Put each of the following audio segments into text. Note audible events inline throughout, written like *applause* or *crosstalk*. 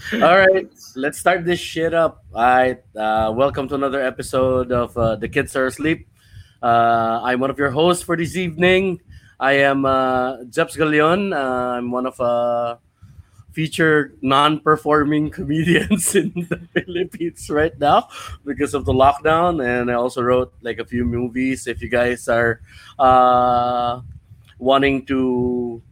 All right, let's start this shit up. All right, uh, welcome to another episode of uh, The Kids Are Asleep. Uh, I'm one of your hosts for this evening. I am uh, Jeps Galeon. Uh, I'm one of uh, featured non-performing *laughs* comedians in the *laughs* Philippines right now because of the lockdown, and I also wrote like a few movies. If you guys are uh, wanting to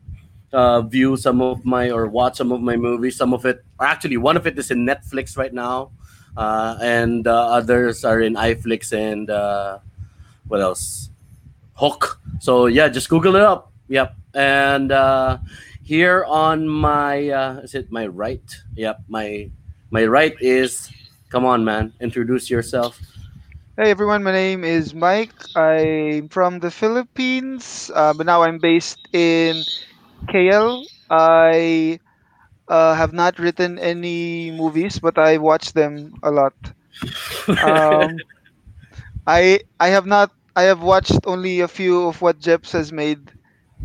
uh, view some of my or watch some of my movies. Some of it, or actually, one of it is in Netflix right now, uh, and uh, others are in iFlix and uh, what else? Hook. So yeah, just Google it up. Yep. And uh, here on my uh, is it my right? Yep. My my right is. Come on, man. Introduce yourself. Hey everyone, my name is Mike. I'm from the Philippines, uh, but now I'm based in KL. I uh, have not written any movies, but I watch them a lot. Um, *laughs* I I have not. I have watched only a few of what Jeps has made,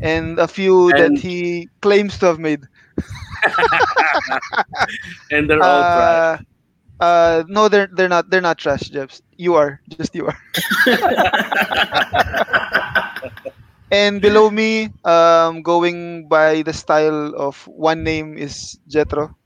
and a few And- that he claims to have made. *laughs* and they're all trash. Uh, uh, no, they're they're not. They're not trash, Jeps. You are just you are. *laughs* And below me, um, going by the style of one name is *laughs* Jethro.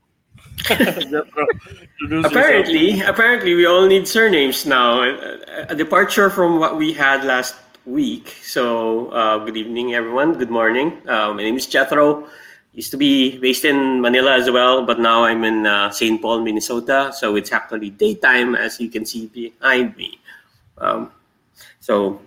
Introduce yourself. Apparently, apparently, we all need surnames now. A, a departure from what we had last week. So, uh, good evening, everyone. Good morning. Uh, my name is Jethro. Used to be based in Manila as well, but now I'm in uh, St. Paul, Minnesota. So it's actually daytime, as you can see behind me. Um, so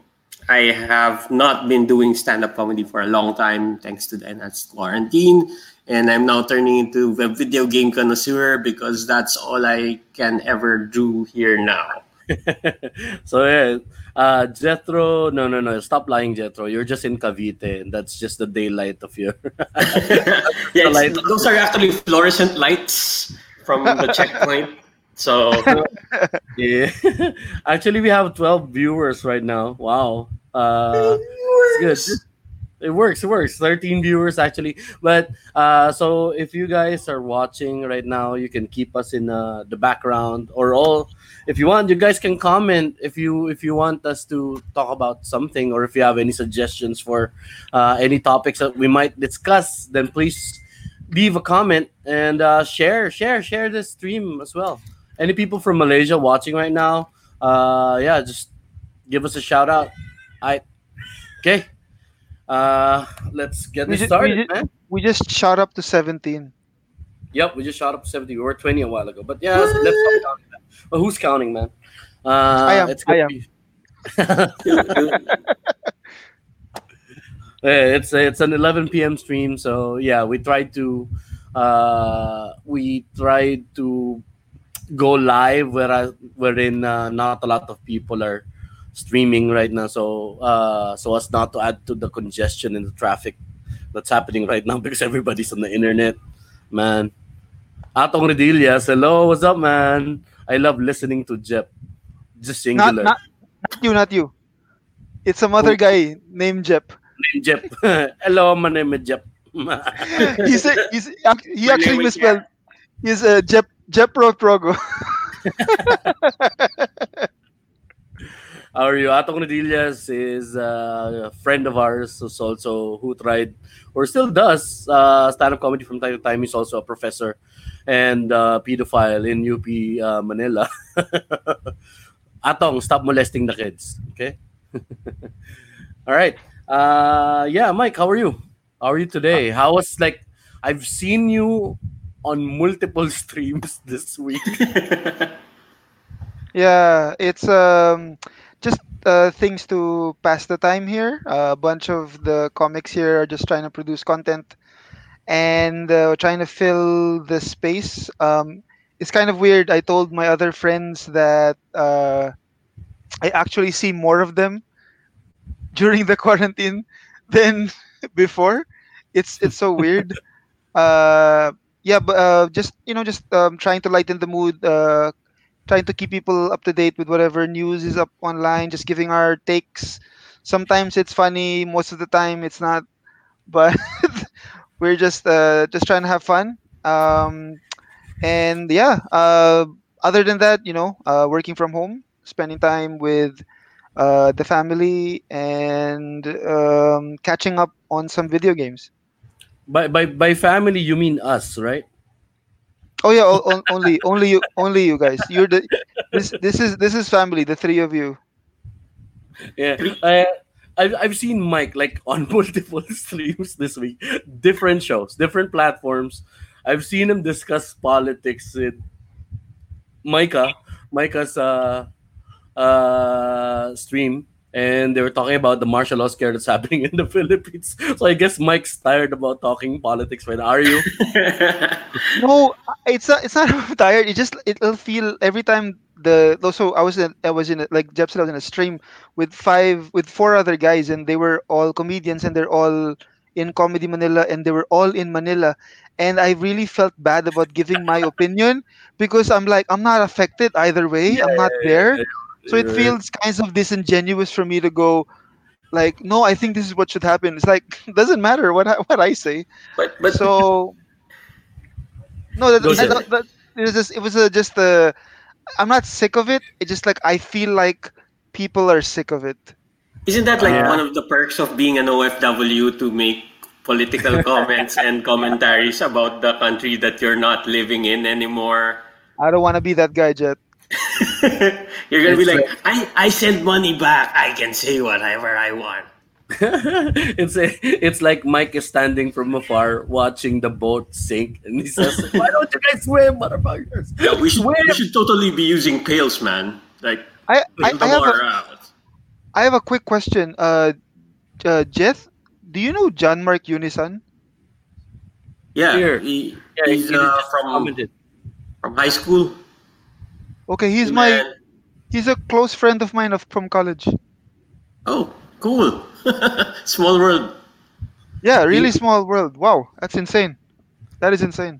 I have not been doing stand-up comedy for a long time, thanks to the enhanced quarantine. And I'm now turning into a video game connoisseur because that's all I can ever do here now. *laughs* so yeah, uh, Jethro. No, no, no. Stop lying, Jethro. You're just in Cavite, and that's just the daylight of your. *laughs* yeah, it's- light. those are actually fluorescent lights from the *laughs* checkpoint. So yeah. Actually, we have 12 viewers right now. Wow. Uh, it's good. It works. It works. 13 viewers actually. But uh, so if you guys are watching right now, you can keep us in uh, the background or all. If you want, you guys can comment if you if you want us to talk about something or if you have any suggestions for uh, any topics that we might discuss. Then please leave a comment and uh, share share share this stream as well. Any people from Malaysia watching right now? Uh, yeah, just give us a shout out. I okay. Uh, let's get We this ju- we started, man. We just shot up to 17. Yep, we just shot up to 70. We were 20 a while ago. But yeah, let's, stop counting that. Well, who's counting, man? Uh, I am, It's I am. *laughs* it's it's an 11 p.m. stream, so yeah, we tried to uh, we tried to go live where I, wherein uh, not a lot of people are streaming right now, so uh, so as not to add to the congestion and the traffic that's happening right now *laughs* because everybody's on the internet, man. Atong Redillas, hello, what's up, man? I love listening to Jep. Just Not, singular. not, not you, not you. It's some other Who? guy named Jep. name Jep. *laughs* hello, my name is Jep. *laughs* He's, a, he's he My actually is misspelled. He's a Jep Jepro Progo. How are you? Atong Rodillas is uh, a friend of ours who's also who tried or still does uh, stand-up comedy from time to time. He's also a professor and uh, pedophile in UP uh, Manila. *laughs* Atong, stop molesting the kids. Okay. *laughs* All right. Uh, yeah, Mike, how are you? How are you today? How was like? I've seen you on multiple *laughs* streams this week. Yeah, it's um just uh, things to pass the time here. a bunch of the comics here are just trying to produce content and uh, trying to fill the space. Um, it's kind of weird. I told my other friends that uh, I actually see more of them *laughs* during the quarantine *laughs* than *laughs* before. It's it's so weird. Uh, yeah, but uh, just you know, just um, trying to lighten the mood. Trying to keep people up to date with whatever news is up online, just giving our takes. Sometimes it's funny, most of the time it's not, but *laughs* we're just uh, just trying to have fun. Um, and yeah, uh, other than that, you know, uh, working from home, spending time with uh, the family, and um, catching up on some video games. By by by family, you mean us, right? Oh yeah, only only you only you guys. You're the this this is this is family, the three of you. Yeah, I, I've I've seen Mike like *laughs* on multiple *laughs* streams this week, different shows, different platforms. I've seen him discuss politics with Micah, Micah's uh, uh, stream, and they were talking about the martial law scare that's happening in the *laughs* Philippines. So I guess Mike's tired about talking politics right now. Are you? *laughs* No, it's not. It's not. I'm *laughs* tired. It just it'll feel every time the. Also, I was in. I was in a, like Jeb said. I was in a stream with five with four other guys, and they were all comedians, and they're all in Comedy Manila, and they were all in Manila, and I really felt bad about giving my opinion because I'm like I'm not affected either way. I'm not there, so it feels kind of disingenuous for me to go. Like no, I think this is what should happen. It's like *laughs* doesn't matter what I, what I say but but so no that, that, that- that- it was just it was a, just a i'm not sick of it it's just like i feel like people are sick of it Isn't that like Yeah. one of the perks of being an OFW to make political *laughs* comments and commentaries about the country that you're not living in anymore? i don't want to be that guy jet *laughs* you're gonna be It's like, I, I send money back. I can say whatever I want. *laughs* it's a, it's like Mike is standing from afar watching the boat sink, and he says, *laughs* "Why don't you guys swim, motherfuckers?" Yeah, we should Swim! we should totally be using pails, man. Like i i, the I have water a, out. I have a quick question uh uh Jeth, do you know John Mark Unison? Yeah, Here. he, Yeah, he's he uh, from commented. from high school. Okay, he's my he's a close friend of mine of from college. Oh, cool. *laughs* Small world. Yeah, really small world. Wow, that's insane. That is insane.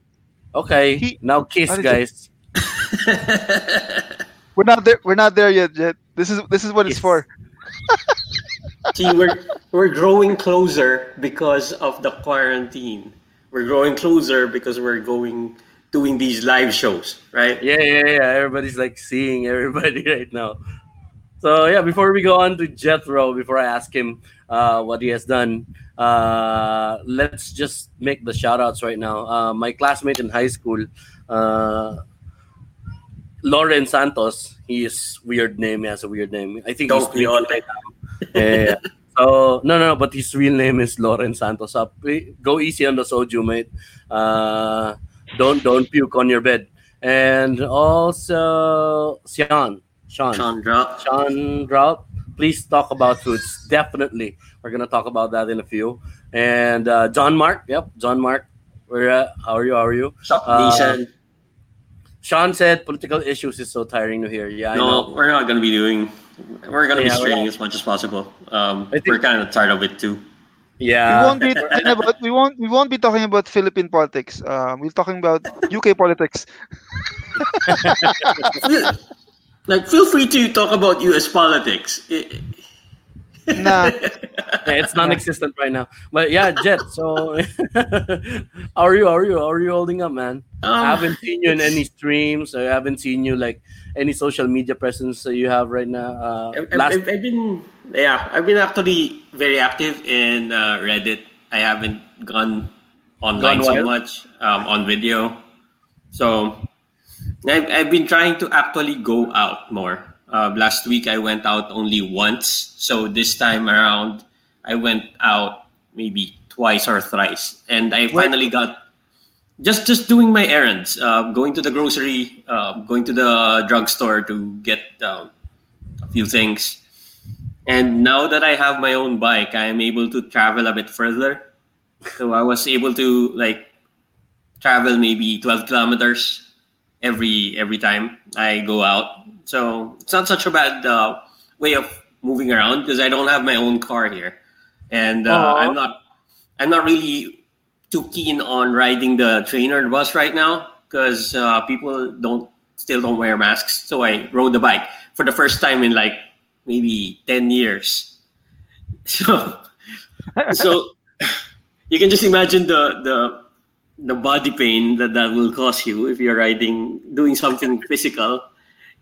Okay, He- now kiss, guys. *laughs* We're not there. We're not there yet, Yet This is this is what it's for. *laughs* See, we're we're growing closer because of the quarantine. We're growing closer because we're going doing these live shows, right? Yeah, yeah, yeah. Everybody's like seeing everybody *laughs* right now. So yeah, before we go on to Jethro, before I ask him uh, what he has done, uh, let's just make the shout outs right now. Uh, my classmate in high school, uh, Lauren Santos, he is weird name, he has a weird name. I think Don't he's all? tweaking *laughs* now. yeah. So no, no, no, but his real name is Lauren Santos. Uh, p- go easy on the soju, mate. Uh, don't don't puke on your bed. And also Sean, Sean, Sean, Chandra. Drought. Please talk about foods. Definitely, we're gonna talk about that in a few. And uh, John Mark, yep, John Mark. Where uh, how are you? How are you? Shop Uh, Sean said political issues is so tiring to hear. Yeah, I No, we're not gonna be doing. We're gonna Yeah, be not. as much as possible. Um, think- we're kind of tired of it too. We won't be talking about we won't we won't be talking about Philippine politics. Um, we're talking about UK politics. *laughs* Like, feel free to talk about U.S. politics. Nah, Yeah, *laughs* it's non-existent right now. But yeah, Jet. So, *laughs* how are you? How are you? How are you holding up, man? Um, I haven't seen you in any streams. I haven't seen you like any social media presence that you have right now. Uh, I've, last I've, I've been yeah, I've been actually very active in uh, Reddit. I haven't gone online Gone so much um, on video, so I've, I've been trying to actually go out more. Uh, last week I went out only once, so this time around I went out maybe twice or thrice, and I finally got just just doing my errands, uh, going to the grocery, uh, going to the drugstore to get um, a few things. And now that I have my own bike, I am able to travel a bit further. So I was able to like travel maybe 12 kilometers every every time I go out. So it's not such a bad uh, way of moving around because I don't have my own car here, and uh, I'm not I'm not really too keen on riding the train or the bus right now because uh, people don't still don't wear masks. So I rode the bike for the first time in like maybe ten years. *laughs* So so you can just imagine the the the body pain that that will cause you if you're riding, doing something *laughs* physical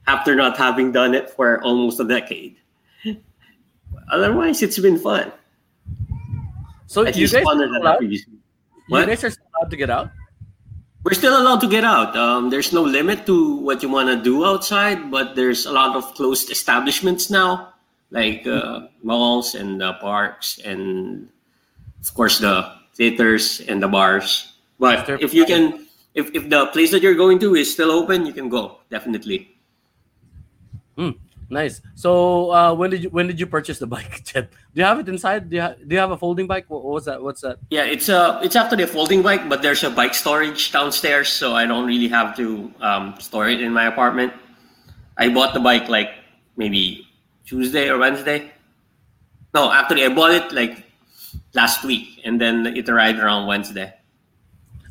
after not having done it for almost a decade. Otherwise, it's been fun. So At you guys, allowed, you guys are allowed to get out? We're still allowed to get out. Um, there's no limit to what you want to do outside, but there's a lot of closed establishments now, like uh, malls and uh, parks, and of course the theaters and the bars. But if you can, if, if the place that you're going to is still open, you can go definitely. Nice. So uh, when did you when did you purchase the bike, *laughs* Jet? Do you have it inside? Do you, ha- do you have a folding bike? What, what's that? What's that? Yeah, it's a it's actually a folding bike, but there's a bike storage downstairs, so I don't really have to um, store it in my apartment. I bought the bike like maybe Tuesday or Wednesday. No, actually, I bought it like last week, and then it arrived around Wednesday.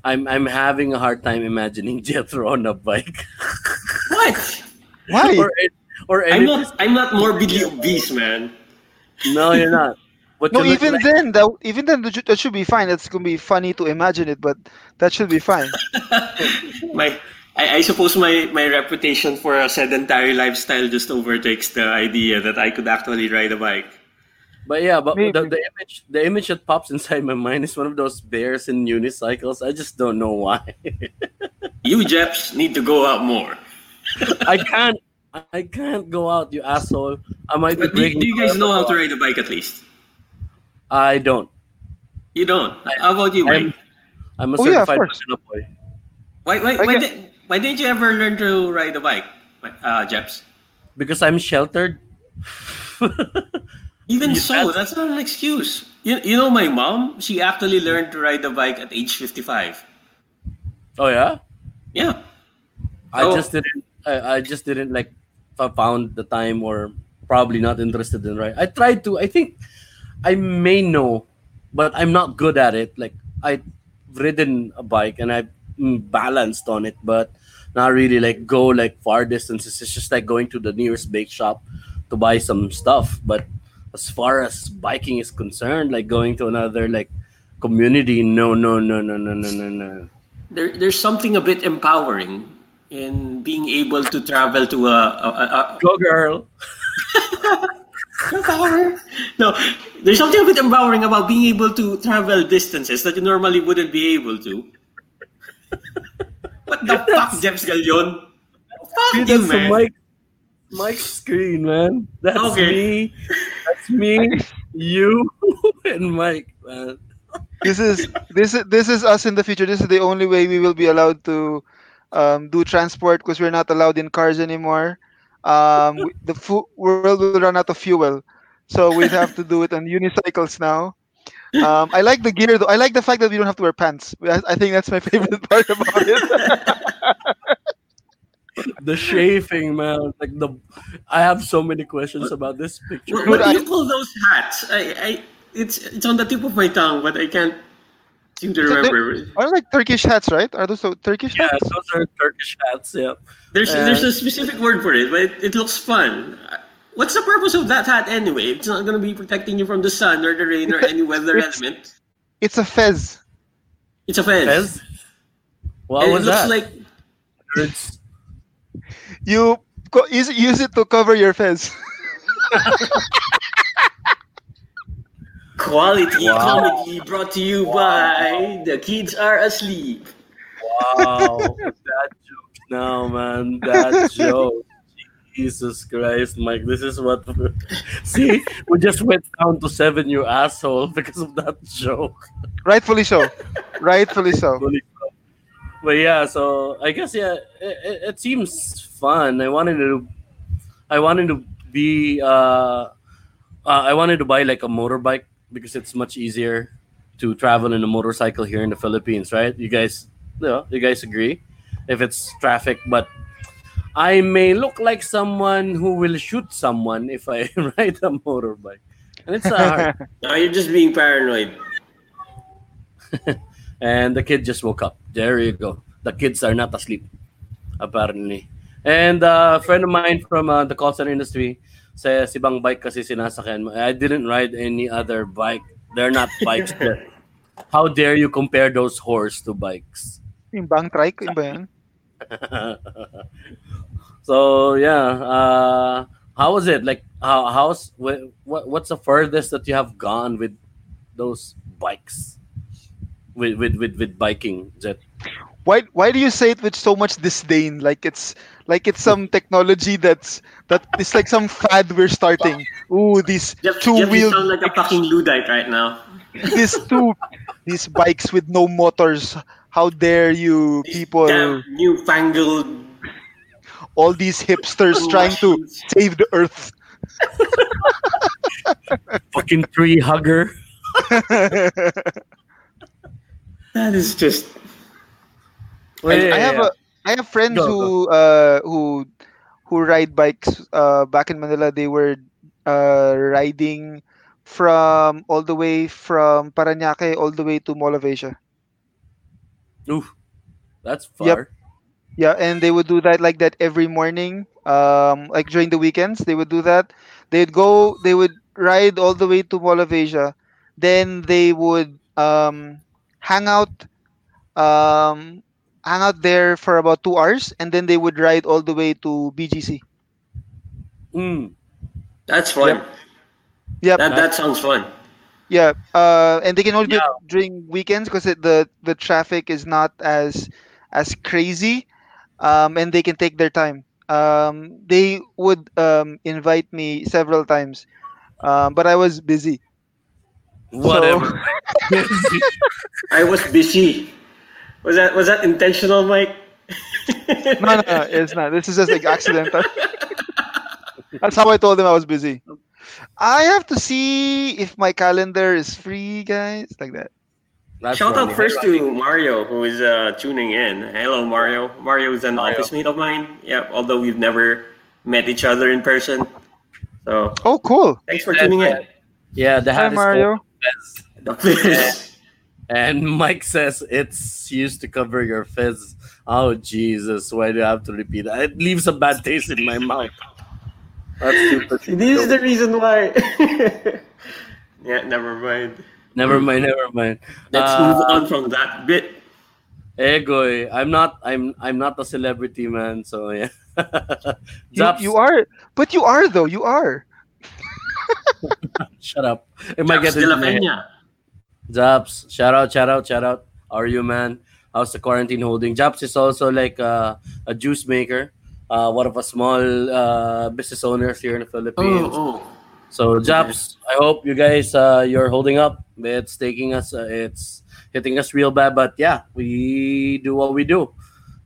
I'm I'm having a hard time imagining *laughs* Jethro on a bike. *laughs* What? Why? Or I'm not I'm not morbidly obese, man. no, you're not. But No, even like- then, that even then, that should, that should be fine. That's gonna be funny to imagine it, but that should be fine. *laughs* My I, I suppose my, my reputation for a sedentary lifestyle just overtakes the idea that I could actually ride a bike. But yeah, but the, the image the image that pops inside my mind is one of those bears in unicycles. I just don't know why. *laughs* You Jeps need to go out more. I can't I can't go out, you asshole. I might be do, breaking do you guys know how to ride a bike at least? I don't. You don't. How about you, I'm, Mike? I'm a Oh, certified course. banana boy. Why, why, why, guess- di- why didn't you ever learn to ride a bike, uh, Jeps? Because I'm sheltered. *laughs* Even You- so, that's not an excuse. You, you know, my mom, she actually learned to ride a bike at age 55. oh yeah? Yeah. I Oh. just didn't I, I just didn't like found the time or probably not interested in right. I tried to I think I may know, but I'm not good at it. Like I've ridden a bike and I've mm, balanced on it, but not really like go like far distances. It's just like going to the nearest bake shop to buy some stuff. But as far as biking is concerned, like going to another like community, no, no, no, no, no, no, no, no. There, there's something a bit empowering in being able to travel to a, a, a, Go girl. *laughs* No, there's something a bit empowering about being able to travel distances that you normally wouldn't be able to. *laughs* what the fuck, Jeps Galion? Fuck Dude, you, that's the man. mic, mic screen, man. That's Okay. me. That's me, you, *laughs* and Mike, man. This is this is this is us in the future. This is the only way we will be allowed to um, do transport because we're not allowed in cars anymore. Um, the fu- world will run out of fuel, so we have to do it on unicycles now. Um, I like the gear though. I like the fact that we don't have to wear pants. I, I think that's my favorite *laughs* part about it. *laughs* The chafing, man. Like the, I have so many questions about this picture. What, what do I- you call those hats? I, I, it's it's on the tip of my tongue, but I can't seem to So. Are like Turkish hats, right? Are those so Turkish yeah, hats? Yeah, those are Turkish hats. Yeah. There's Uh, there's a specific word for it, but it, it looks fun. What's the purpose of that hat anyway? It's not going to be protecting you from the sun or the rain or any weather It's- element. It's a fez. It's a fez. Fez. What And was it looks that? like It's- You co- use, use it to cover your fez. *laughs* quality Wow. comedy brought to you by The Kids Are Asleep. wow, *laughs* that joke now, man. That joke. Jesus Christ, Mike. This is what. *laughs* See, we just went down to seven, you asshole, *laughs* because of that joke. Rightfully so. Rightfully so. So. But yeah, so I guess yeah, it, it, it seems fun. I wanted to, I wanted to be, uh, uh, I wanted to buy like a motorbike because it's much easier to travel in a motorcycle here in the Philippines, right? You guys, you, know, you guys agree? If it's traffic, but I may look like someone who will shoot someone if I *laughs* ride a motorbike, and it's uh, *laughs* hard. No, you're just being paranoid. *laughs* and the kid just woke up. There you go. The kids are not asleep, apparently. And uh, a friend of mine from uh, the call center industry says, ibang bike kasi sinasakyan mo. I didn't ride any other bike. They're not *laughs* bikes. there. how dare you compare those horse to bikes? Yung bang trike, yun ba *laughs* yun? so yeah, uh, how was it? Like, how how's what what's the furthest that you have gone with those bikes? With with with with biking, Jet. Why why do you say it with so much disdain? Like it's like it's some technology that's that it's like some fad we're starting. Ooh, these Jeff, two Jeff, you wheel sound like a fucking Luddite right now. these two these bikes with no motors. How dare you These people damn newfangled all these hipsters trying to save the earth. *laughs* Fucking tree hugger. That is just Wait, I have a I have friends Go, who uh who who ride bikes uh back in Manila they were uh riding from all the way from Paranaque all the way to Mall of Asia. Oof, that's far. Yep. Yeah, and they would do that like that every morning. Um like during the weekends they would do that. They'd go they would ride all the way to Mall of Asia. Then they would um hang out um hang out there for about 2 hours and then they would ride all the way to BGC. Mm. that's fun. Yep. That that sounds fun. Yeah, uh, and they can only do it during weekends because the the traffic is not as as crazy, um, and they can take their time. Um, they would um, invite me several times, um, but I was busy. Whatever. *laughs* I was busy. Was that was that intentional, Mike? *laughs* No, no, no, it's not. This is just like accidental. That's how I told them I was busy. I have to see if my calendar is free, guys. Like that. That's Shout out first to Mario, who is uh, tuning in. Hello, Mario. Mario is an Mario. office mate of mine. Yeah, although we've never met each other in person. So Oh, cool. thanks for tuning in. Yeah, the Hi, hat is Mario. *laughs* called Fez. And Mike says it's used to cover your fizz. Oh Jesus! Why do I have to repeat that? It leaves a bad taste in my mouth. That's stupid. *laughs* this is the reason why. *laughs* yeah, never mind. Never mind. Never mind. Let's Uh, move on from that bit. Egoy, I'm not. I'm. I'm not a celebrity, man. So yeah. *laughs* You, you are, but you are though. You are. Shut up. It might Japs get de la into my head. Peña. Zaps, shout out, shout out, shout out. How are you, man? How's the quarantine holding? Japs is also like uh, a juice maker, uh, one of a small uh, business owners here in the Philippines. Oh, oh. So, Japs, I hope you guys uh, you're holding up. It's taking us, uh, it's hitting us real bad, but yeah, we do what we do.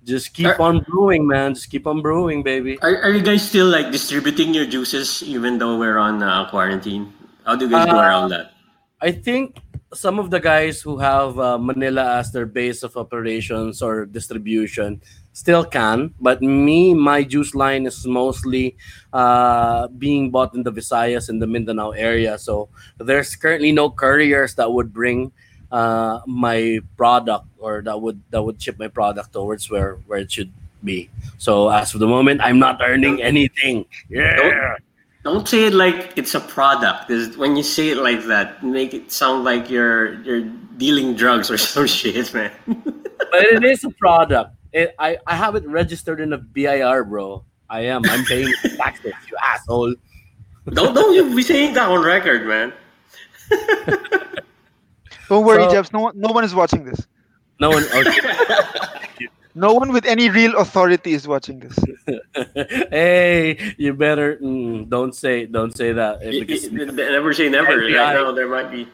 Just keep Are- on brewing, man. Just keep on brewing, baby. Are, are you guys still like distributing your juices even though we're on uh, quarantine? How do you guys go Uh, around that? I think some of the guys who have uh, Manila as their base of operations or distribution still can, but me, my juice line is mostly uh, being bought in the Visayas and the Mindanao area. So there's currently no couriers that would bring uh, my product or that would that would ship my product towards where where it should be. So as of the moment, I'm not earning anything. Yeah. Don't say it like it's a product. Because when you say it like that, make it sound like you're you're dealing drugs or *laughs* some shit, man. but it is a product. It, I, I have it registered in a BIR, bro. I am. I'm paying *laughs* taxes, you asshole. don't don't you be saying that on record, man. *laughs* Don't worry, So- Jeps. No one, no one is watching this. No one. Okay. No one with any real authority is watching this. *laughs* hey, you better mm, don't say don't say that Y- because y- never say never. FBI. Right now, there might be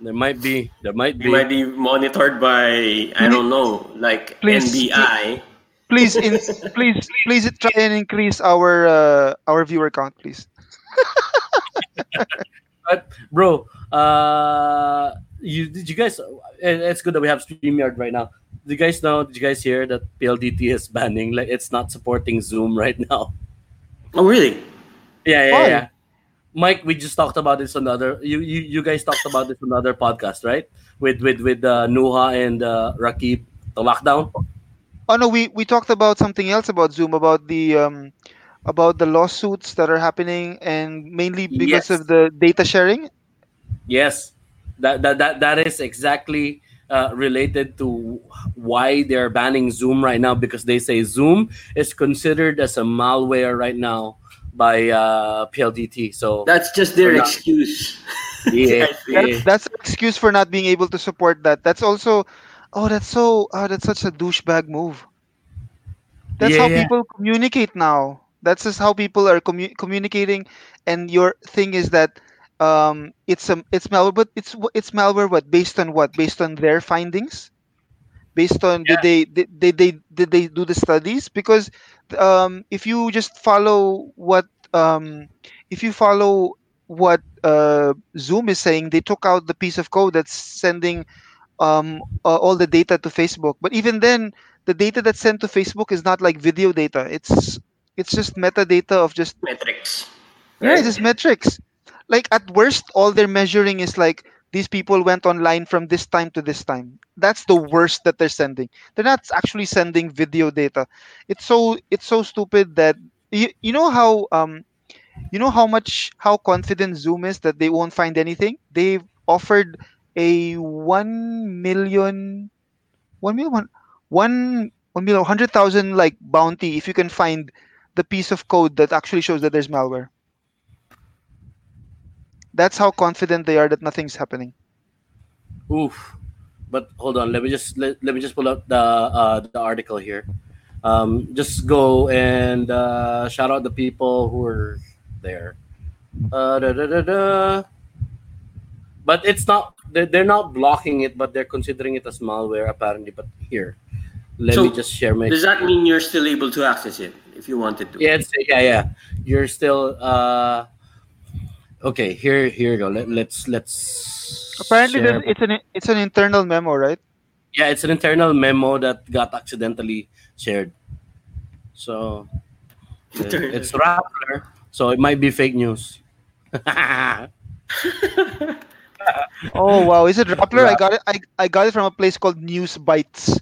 there might be there might you be. might be monitored by I don't know, like Please- NBI. Please, in, please, please try and increase our uh, our viewer count, please. *laughs* but bro. Uh, you did you guys? It's good that we have Streamyard right now. Did you guys know? Did you guys hear that PLDT is banning? Like, it's not supporting Zoom right now. Oh, really? Yeah, yeah, Why? yeah. Mike, we just talked about this on the other. You, you, you guys talked about this on the podcast, right? With with with uh, Nuha and uh, Rakib, the lockdown. Oh no, we we talked about something else about Zoom about the um about the lawsuits that are happening and mainly because Yes. of the data sharing. Yes, that that that, that is exactly uh, related to why they're banning Zoom right now because they say Zoom is considered as a malware right now by uh, PLDT. So That's just their not- excuse. *laughs* yeah, yeah. That's, that's an excuse for not being able to support that. That's also, oh, that's so, oh, that's such a douchebag move. That's how Yeah. people communicate now. That's just how people are commu- communicating. And your thing is that um, it's um, it's malware, but it's it's malware. What based on what? Based on their findings? Based on did they did, did they did they do the studies? Because um, if you just follow what um, if you follow what uh, Zoom is saying, they took out the piece of code that's sending um, uh, all the data to Facebook. But even then, the data that's sent to Facebook is not like video data. It's it's just metadata of just Metrics. yeah, just metrics. Like at worst, all they're measuring is like these people went online from this time to this time. That's the worst that they're sending. They're not actually sending video data. It's so it's so stupid that you, you know how um you know how much how confident Zoom is that they won't find anything. They've offered a one million one million one one one million hundred thousand like bounty if you can find the piece of code that actually shows that there's malware. That's how confident they are that nothing's happening. Oof. But hold on, let me just let, let me just pull up the uh, the article here. Um, just go and uh, shout out the people who are there. Uh, da, da, da, da. But it's not they're, they're not blocking it, but they're considering it as malware apparently. But here, let So, me just share my. Does that mean you're still able to access it if you wanted to? Yeah, it's, yeah, yeah. You're still uh. Okay, here here you go. Let, let's let's. Apparently, share it's an it's an internal memo, right? Yeah, it's an internal memo that got accidentally shared. So it's Rappler, so it might be fake news. *laughs* Oh wow, is it Rappler? I got it. I, I got it from a place called News Bytes,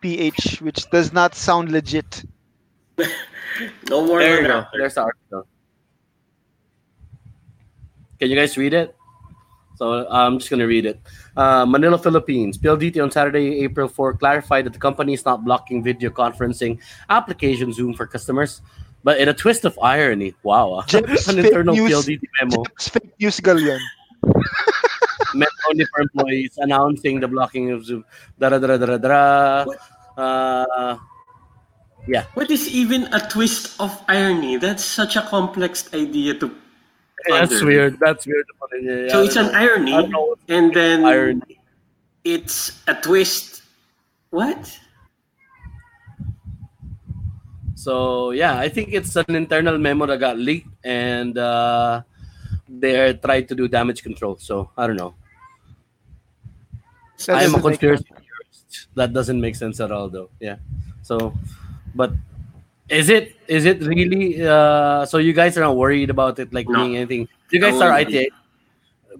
PH, which does not sound legit. *laughs* No more. there you go. There's the article. Can you guys read it? So I'm just gonna read it. Uh, Manila, Philippines. PLDT on Saturday, April 4, clarified that the company is not blocking video conferencing application Zoom for customers, but in a twist of irony, wow, ah, *laughs* an internal news. PLDT memo. It's fake news, Galion. meant only for employees announcing the blocking of Zoom. Da da da da da da. Uh, What is even a twist of irony? That's such a complex idea to. That's weird. That's weird. Yeah, So it's an irony, I don't know what's and then irony. it's a twist. What? So yeah, I think it's an internal memo that got leaked, and uh, they're trying to do damage control. So I don't know. That I'm a conspiracy theorist. That doesn't make sense at all, though. Yeah. So, but is it is it really? Uh, so you guys are not worried about it like No. being anything? You guys are wouldn't. IT.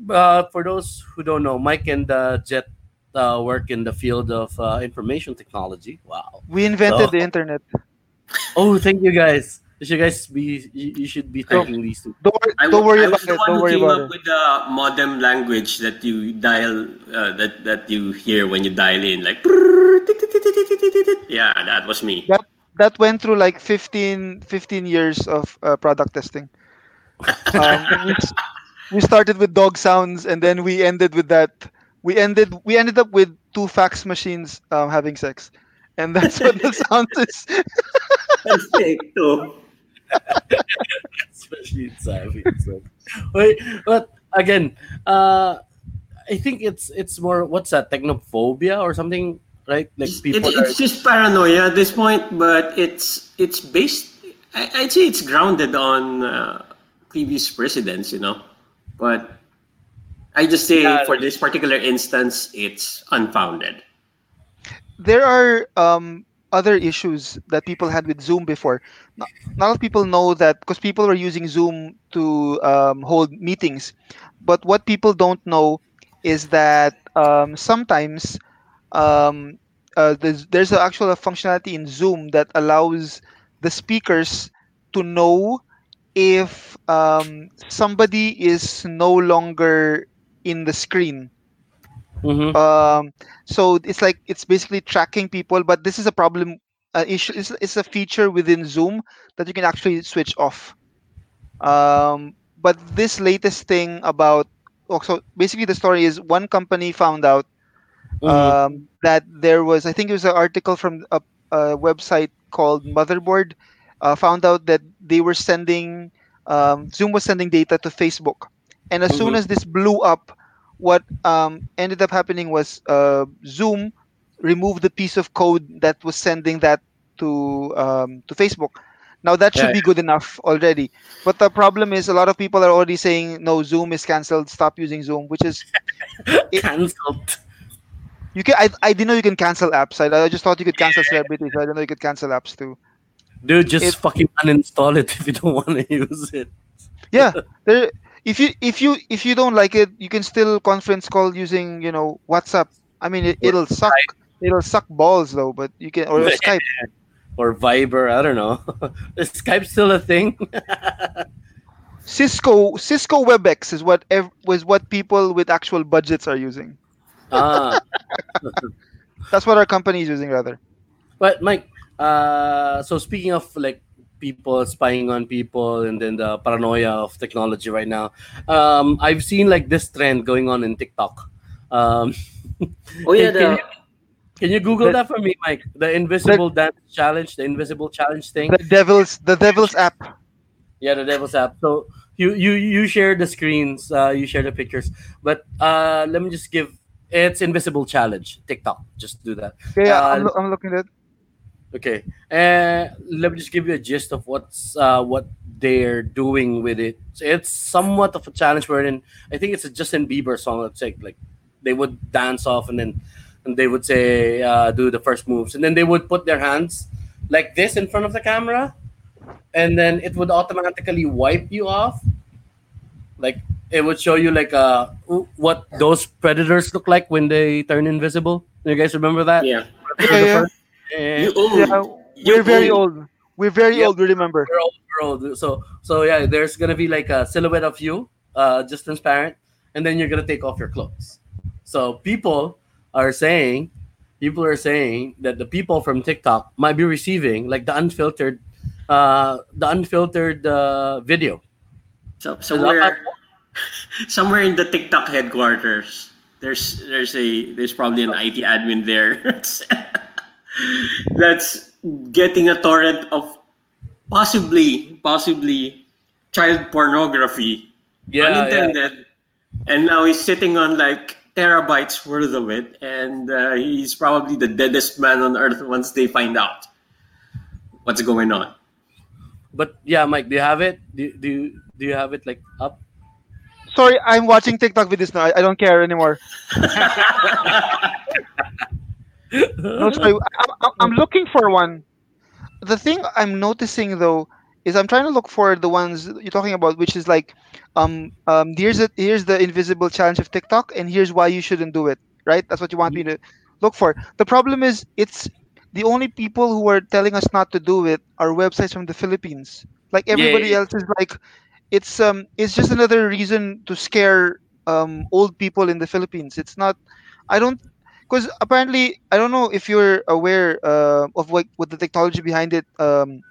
Uh, for those who don't know, Mike and uh, Jet uh, work in the field of uh, information technology. Wow. We invented So- the internet. Oh, thank you guys. You should guys be. You, you should be thanking these two. Don't, wor- I, don't wa- worry I about was the it. Don't who worry came about up it. with the modem language that you dial, uh, that that you hear when you dial in, like. Yeah, that was me. That that went through like 15, 15 years of uh, product testing. *laughs* Um, we, we started with dog sounds, and then we ended with that. We ended. We ended up with two fax machines um, having sex, and that's what the *laughs* sound is. That's fake too. especially in savvy. So. Wait, but again, uh, I think it's it's more what's that technophobia or something, right? Like It, people it's just paranoia at this point, but it's it's based. I, I'd say it's grounded on uh, previous precedents, you know. But I just say Yeah. for this particular instance, it's unfounded. there are um, other issues that people had with Zoom before. Not, not a lot of people know that because people were using Zoom to um, hold meetings. But what people don't know is that um, sometimes um, uh, there's, there's a actual functionality in Zoom that allows the speakers to know if um, somebody is no longer in the screen. Mhm. Um, so it's like it's basically tracking people, but this is a problem. Uh, issue it's, it's a feature within Zoom that you can actually switch off. Um, but this latest thing about also basically the story is one company found out Mhm. um, that there was I think it was an article from a, a website called Motherboard uh, found out that they were sending um, Zoom was sending data to Facebook, and as soon Mhm. as this blew up, what um, ended up happening was uh, Zoom removed the piece of code that was sending that to um, to Facebook. Now that should Yeah. be good enough already, but the problem is a lot of people are already saying no, Zoom is cancelled. Stop using Zoom, which is *laughs* Cancelled. You can. I, I didn't know you can cancel apps. I, I just thought you could cancel celebrities. I didn't know you could cancel apps too. Dude, just It- fucking uninstall it *laughs* if you don't want to use it. Yeah, *laughs* there. If you if you if you don't like it, you can still conference call using you know WhatsApp. I mean, it, it'll suck. It'll suck balls though, but you can or *laughs* Skype. Or Viber, I don't know. Is Skype still a thing? Cisco Cisco WebEx is what ev- was what people with actual budgets are using. Ah. That's what our company is using rather. But Mike, uh, so speaking of like people spying on people and then the paranoia of technology right now, um, I've seen like this trend going on in TikTok. Um, *laughs* Oh yeah, Can- can the, you- can you Google that for me, Mike? The invisible dance challenge, the invisible challenge thing. The devil's the devil's app. Yeah, the devil's app. So you you you share the screens, uh, you share the pictures. But uh, let me just give it's invisible challenge TikTok. Just do that. Yeah, yeah Uh, I'm, lo- I'm looking at. it. Okay. Uh, let me just give you a gist of what's uh, what they're doing with it. So it's somewhat of a challenge wherein I think it's a Justin Bieber song. Let's say like they would dance off and then and they would say uh, do the first moves and then they would put their hands like this in front of the camera and then it would automatically wipe you off. Like it would show you like uh what those predators look like when they turn invisible. You guys remember that? yeah. Yeah, yeah. You yeah we're very old. old. We're very Yeah. old. We remember. we're old, we're old. So so yeah, there's gonna be like a silhouette of you, uh, just transparent, and then you're gonna take off your clothes. So people are saying, people are saying that the people from TikTok might be receiving like the unfiltered, uh, the unfiltered uh, video. So, somewhere, somewhere in the TikTok headquarters, there's there's a there's probably an IT admin there *laughs* that's getting a torrent of possibly possibly child pornography, Yeah, yeah. unintended, and now he's sitting on like terabytes worth of it, and uh, he's probably the deadest man on earth once they find out what's going on. But yeah, Mike, do you have it? Do, do you do you have it like up? Sorry, I'm watching TikTok videos now. I, I don't care anymore. No, sorry. I'm, I'm- I'm looking for one. The thing I'm noticing though is I'm trying to look for the ones you're talking about, which is like, um, um, here's a, here's the invisible challenge of TikTok, and here's why you shouldn't do it. Right? That's what you want me to look for. The problem is it's the only people who are telling us not to do it are websites from the Philippines. Like everybody yeah. else is like, it's um, it's just another reason to scare um old people in the Philippines. It's not. I don't because apparently I don't know if you're aware uh, of what what the technology behind it, um,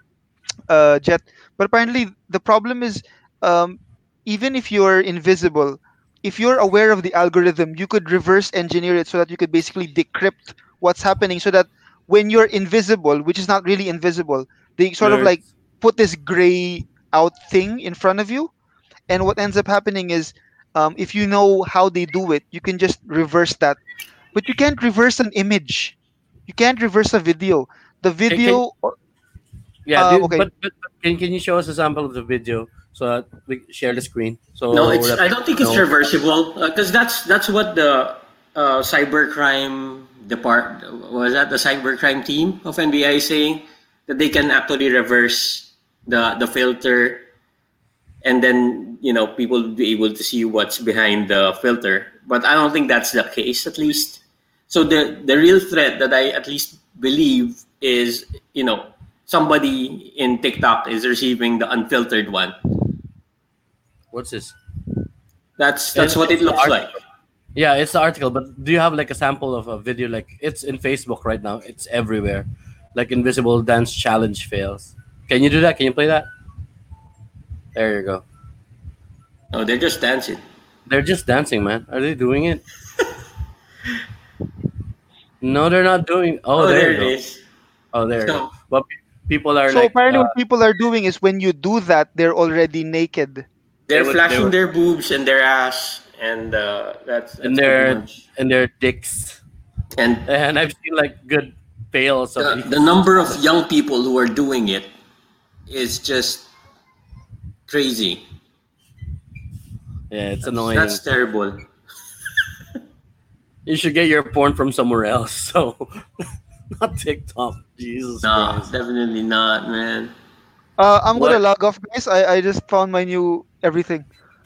uh, Jet. But apparently the problem is um, even if you're invisible, if you're aware of the algorithm, you could reverse engineer it so that you could basically decrypt what's happening, so that when you're invisible, which is not really invisible, they sort of like put this gray out thing in front of you, and what ends up happening is um, if you know how they do it, you can just reverse that. But you can't reverse an image. You can't reverse a video. The video, Yeah, Uh, okay. but, but, but can, can you show us a sample of the video so that we share the screen? So No, it's. that- I don't think it's no. reversible because that's that's what the uh, cybercrime depart was that the cybercrime team of NBI is saying that they can actually reverse the the filter, and then you know people will be able to see what's behind the filter. But I don't think that's the case, at least. So the the real threat that I at least believe is you know somebody in TikTok is receiving the unfiltered one. What's this? That's that's And what it looks like. Yeah, it's the article, but do you have like a sample of a video? Like it's in Facebook right now. It's everywhere. Like invisible dance challenge fails. Can you do that? Can you play that? There you go. Oh, they're just dancing. They're just dancing, man. Are they doing it? *laughs* no, they're not doing. Oh, Oh, there, there you it go. Oh, there. So, but people are. So like. apparently, uh, what people are doing is when you do that, they're already naked. They're They would- flashing they would- their boobs and their ass, and uh, that's, that's and their much- and their dicks. and And I've seen like good fails the, the number of young people who are doing it is just crazy. Yeah, it's annoying. That's terrible. *laughs* You should get your porn from somewhere else. *laughs* So, not TikTok. Jesus No, Christ. definitely not, man. Uh, I'm gonna log off, guys. I, I just found my new everything. *laughs*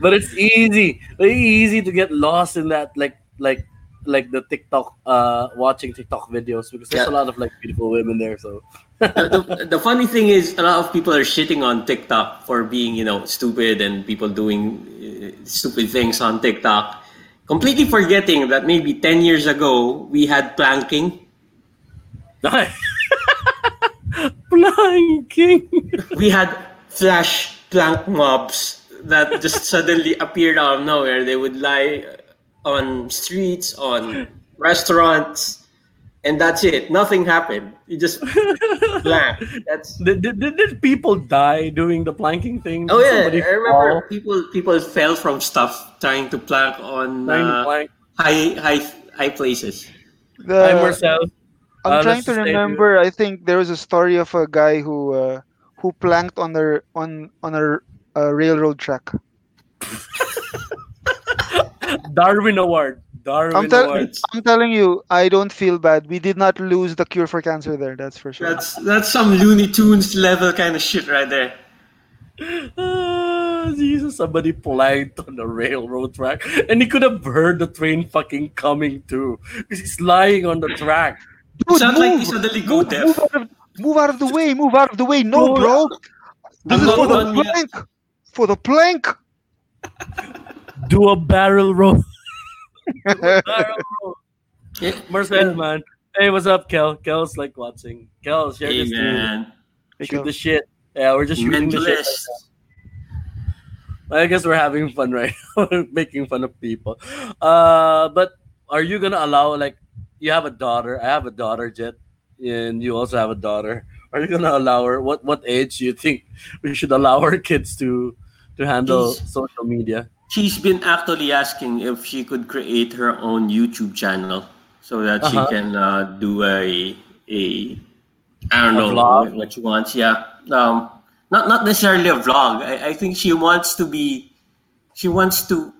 But it's easy, very easy to get lost in that, like, like, like the TikTok, uh, watching TikTok videos because there's Yeah. a lot of like beautiful women there. So, the, the, *laughs* the funny thing is, a lot of people are shitting on TikTok for being, you know, stupid and people doing uh, stupid things on TikTok, completely forgetting that maybe 10 years ago we had planking. *laughs* planking. We had flash plank mobs that just suddenly appeared out of nowhere. They would lie on streets, on restaurants, and that's it. Nothing happened. You just *laughs* plank. That's Did, did, did, did people die doing the planking thing? Oh yeah, somebody I remember fall people people fell from stuff trying to plank on trying to uh, plank? high high high places. The, Hi, Marcel. I'm Uh, trying to just say- remember. I think there was a story of a guy who uh, who planked on a on on a, a railroad track. *laughs* Darwin Award. Darwin I'm, tell- Award. I'm telling you, I don't feel bad. We did not lose the cure for cancer there. That's for sure. That's that's some Looney Tunes level kind of shit right there. Ah, Jesus, somebody planked on the railroad track, and he could have heard the train fucking coming too, because he's lying on the track. Dude, Sounds like he move, suddenly go move, move out of, move out of the way. Move out of the way. No, Bro, bro. This I'm is for the done yet. plank. For the plank. *laughs* Do a barrel roll. *laughs* barrel roll. Yeah. Marcel, man. Hey, what's up, Kel? Kel's like watching. Kel, share Hey this dude. man, Shoot the shit. Yeah, we're just shooting the shit. mentalist. I guess we're having fun right now, *laughs* making fun of people. Uh, but are you gonna allow like you have a daughter? I have a daughter, Jet, and you also have a daughter. Are you gonna allow her? What what age do you think we should allow our kids to to handle Please. social media? She's been actually asking if she could create her own YouTube channel so that she Uh-huh. can uh, do a a I don't A know vlog? what she wants. Yeah, um, not not necessarily a vlog. I, I think she wants to be she wants to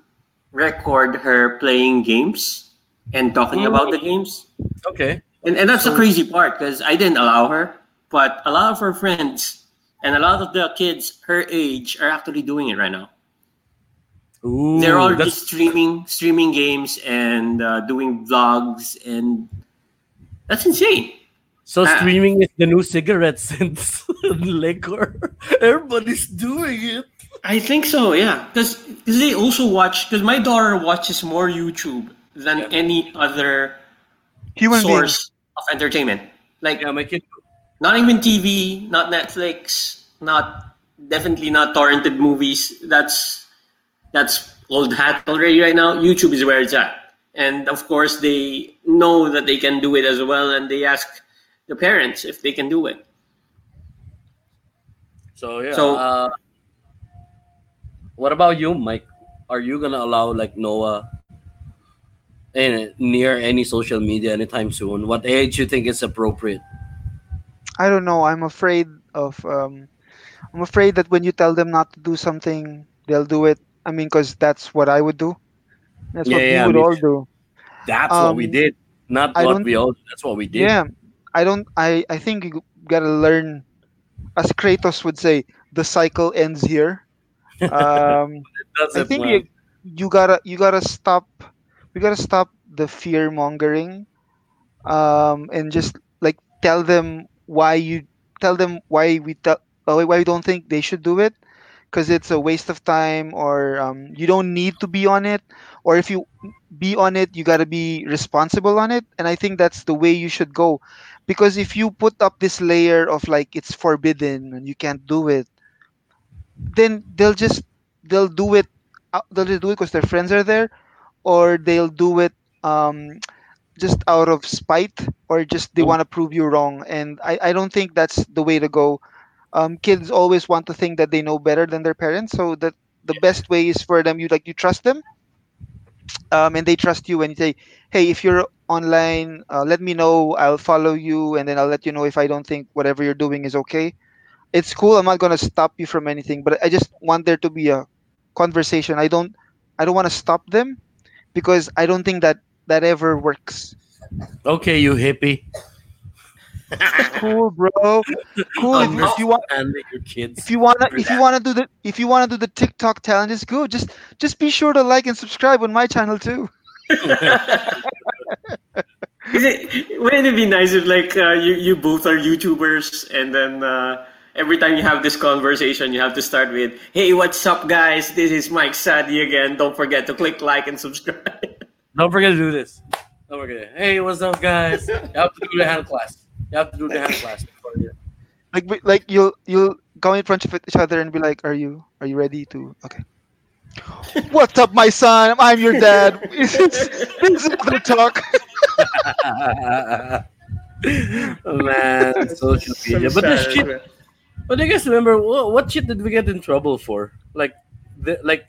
record her playing games and talking about the games. Okay. And, and that's the crazy part because I didn't allow her, but a lot of her friends and a lot of the kids her age are actually doing it right now. Ooh, They're already that's streaming streaming games and uh, doing vlogs, and that's insane. so Ah. streaming is the new cigarette since *laughs* liquor. Everybody's doing it. I think so, yeah. Because they also watch. Because my daughter watches more YouTube than any other Human being. source of entertainment. Like Yeah, my kid. not even TV, not Netflix, not definitely not torrented movies. That's that's old hat already right now. YouTube is where it's at, and of course they know that they can do it as well, and they ask the parents if they can do it. So yeah. So- uh, what about you, Mike? Are you gonna allow like Noah in near any social media anytime soon? What age you think is appropriate? I don't know. I'm afraid of. Um, I'm afraid that when you tell them not to do something, they'll do it. I mean, because that's what I would do. That's what Yeah, we yeah, would me all do. That's what we Um, did. Not I what we all. That's what we did. Yeah, I don't. I I think you gotta learn, as Kratos would say, the cycle ends here. *laughs* Um, I think you, you gotta you gotta stop. We gotta stop the fear mongering, um, and just like tell them why you tell them why we tell why we don't think they should do it, because it's a waste of time or um, you don't need to be on it. Or if you be on it you got to be responsible on it. And i think that's the way you should go. Because if you put up this layer of like it's forbidden and you can't do it then they'll just they'll do it uh, they'll just do it because their friends are there. Or they'll do it um, just out of spite or just they Mm. want to prove you wrong. And I, I don't think that's the way to go um, kids always want to think that they know better than their parents so that the best way is for them you like you trust them um, and they trust you and you say hey if you're online uh, let me know i'll follow you and then i'll let you know if i don't think whatever you're doing is okay. It's cool i'm not going to stop you from anything but i just want there to be a conversation. I don't i don't want to stop them because i don't think that that ever works. Okay, you hippie. Cool bro cool if, you- if you want your kids. if you want to if you want to do the if you want to do the tiktok challenges good just just be sure to like and subscribe on my channel too *laughs* Is it, wouldn't it be nice if like uh, you you both are YouTubers and then uh, every time you have this conversation you have to start with Hey, what's up, guys? This is Mike Sadie again. Don't forget to click like and subscribe. Don't forget to do this. Don't forget. Hey, what's up, guys? You have to do the hand class. You have to do the hand *laughs* class. before you- like like you'll you'll go in front of each other and be like are you are you ready to okay *laughs* what's up my son i'm your dad *laughs* this is this the talk oh, Man, social media. But this shit. But I guess remember what, what shit did we get in trouble for? Like, the, like,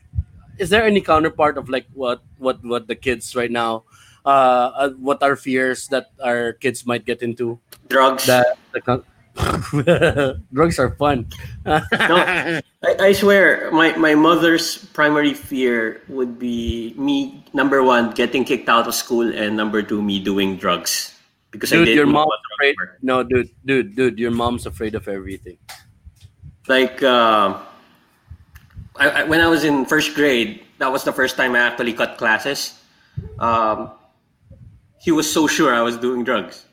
is there any counterpart of like what what what the kids right now, uh, uh what are fears that our kids might get into? Drugs. That *laughs* drugs are fun. *laughs* I, I swear, my, my mother's primary fear would be me, number one, getting kicked out of school, and number two, me doing drugs. Because I dude, your mom's afraid. No, dude, dude, dude, your mom's afraid of everything. Like, uh, I, I, when I was in first grade, that was the first time I actually cut classes. Um, he was so sure I was doing drugs.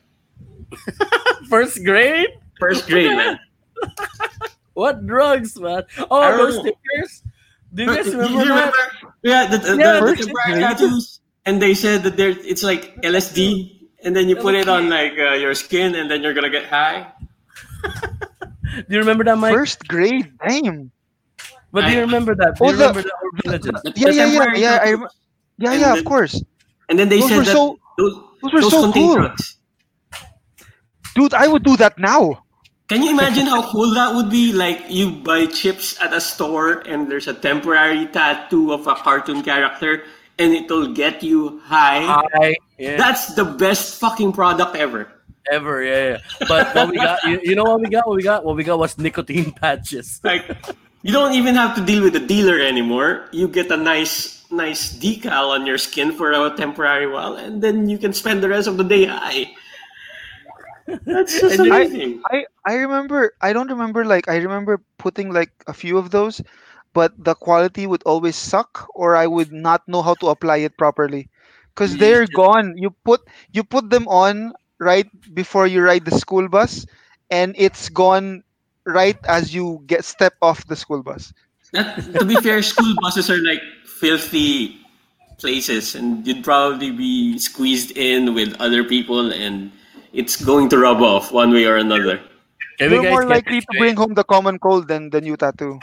*laughs* First grade? First grade, man. *laughs* What drugs, man? Oh, those know. stickers. Do you guys You remember that? Yeah, the, the, Yeah, the, the first grade. tattoos. And they said that there, it's like LSD, and then you put it on like uh, your skin, and then you're gonna get high. Do you remember that, Mike? first grade damn but do you I- remember that? Do Oh, you the- that Urban Legends? The- yeah yeah yeah yeah I, tattoos. yeah yeah of course And then they Those said that so- those, those were those so contain cool drugs. dude i would do that now Can you imagine how cool that would be? Like you buy chips at a store and there's a temporary tattoo of a cartoon character and it'll get you high. Hi. Yeah. That's the best fucking product ever. ever. Yeah, yeah. But what we got, you, you know what we got? What we got? What we got was nicotine patches. Like you don't even have to deal with the dealer anymore. You get a nice nice decal on your skin for a temporary while and then you can spend the rest of the day high. That's *laughs* just And you- amazing. I I remember I don't remember like I remember putting like a few of those, but the quality would always suck or I would not know how to apply it properly. Cause mm. they're gone. You put you put them on right before you ride the school bus and it's gone right as you get step off the school bus. That, to be fair, school buses are like filthy places, and you'd probably be squeezed in with other people, and it's going to rub off one way or another. Can we You're guys more likely to bring home the common cold than the new tattoo.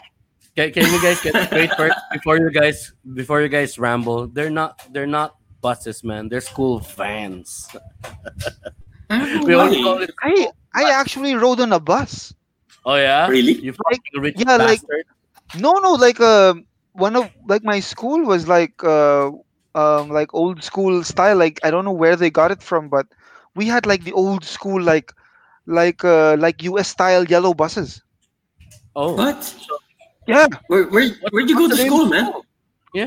Can, can you guys get it straight first before you guys before you guys ramble? They're not they're not buses, man. They're school vans. I We only why. call it. I I actually rode on a bus. Oh yeah, Really? You fucking rich yeah, like- bastard. No, no, like uh, one of like my school was like uh, um, like old school style. Like I don't know where they got it from, but we had like the old school like like uh, like US style yellow buses. oh, What? Yeah, Where, where, where'd you go to what's the name school, of man?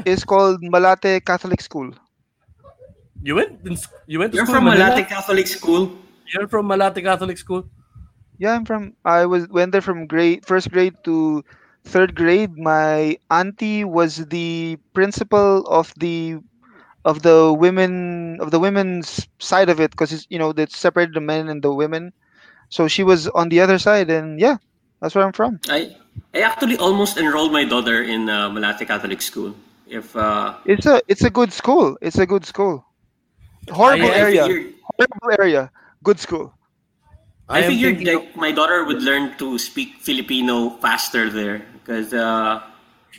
it's called Malate Catholic School. you went in, you went to You're school from in Malate Catholic School. You're from Malate Catholic School. Yeah, I'm from. I was went there from grade first grade to third grade. My auntie was the principal of the of the women of the women's side of it because it's you know they separated the men and the women. So she was on the other side, and yeah, that's where I'm from. I I actually almost enrolled my daughter in uh, Malate Catholic School. If uh, It's a it's a good school. It's a good school. Horrible I- I area. figured, Horrible area. Good school. I, am figured thinking like my daughter would learn to speak Filipino faster there because uh,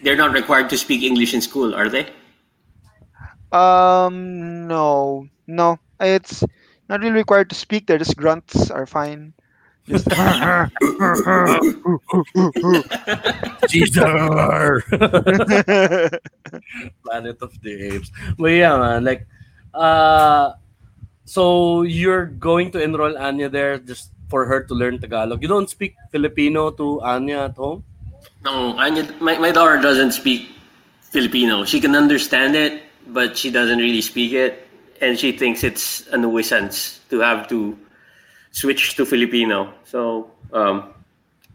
they're not required to speak English in school, are they? Um, no, no. It's not really required to speak. They're just grunts are fine. Just Caesar. *laughs* *laughs* Planet of the Apes. But yeah, man, like, uh, so you're going to enroll Anya there just for her to learn Tagalog. You don't speak Filipino to Anya at home. No, Anya, my, my daughter doesn't speak Filipino. She can understand it, but she doesn't really speak it. And she thinks it's a nuisance to have to switch to Filipino. So, um,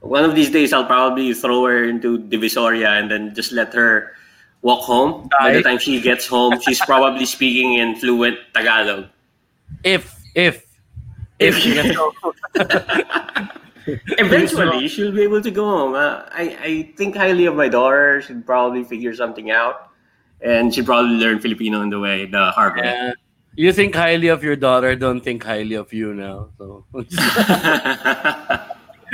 one of these days, I'll probably throw her into Divisoria and then just let her walk home. By the time she gets home, she's probably speaking in fluent Tagalog. If if if If- she gets *laughs* *laughs* Eventually, she'll be able to go home. Uh, I, I think highly of my daughter. She'd probably figure something out. And she'd probably learn Filipino in the way, the hard way. uh, you think highly of your daughter, don't think highly of you now. So *laughs*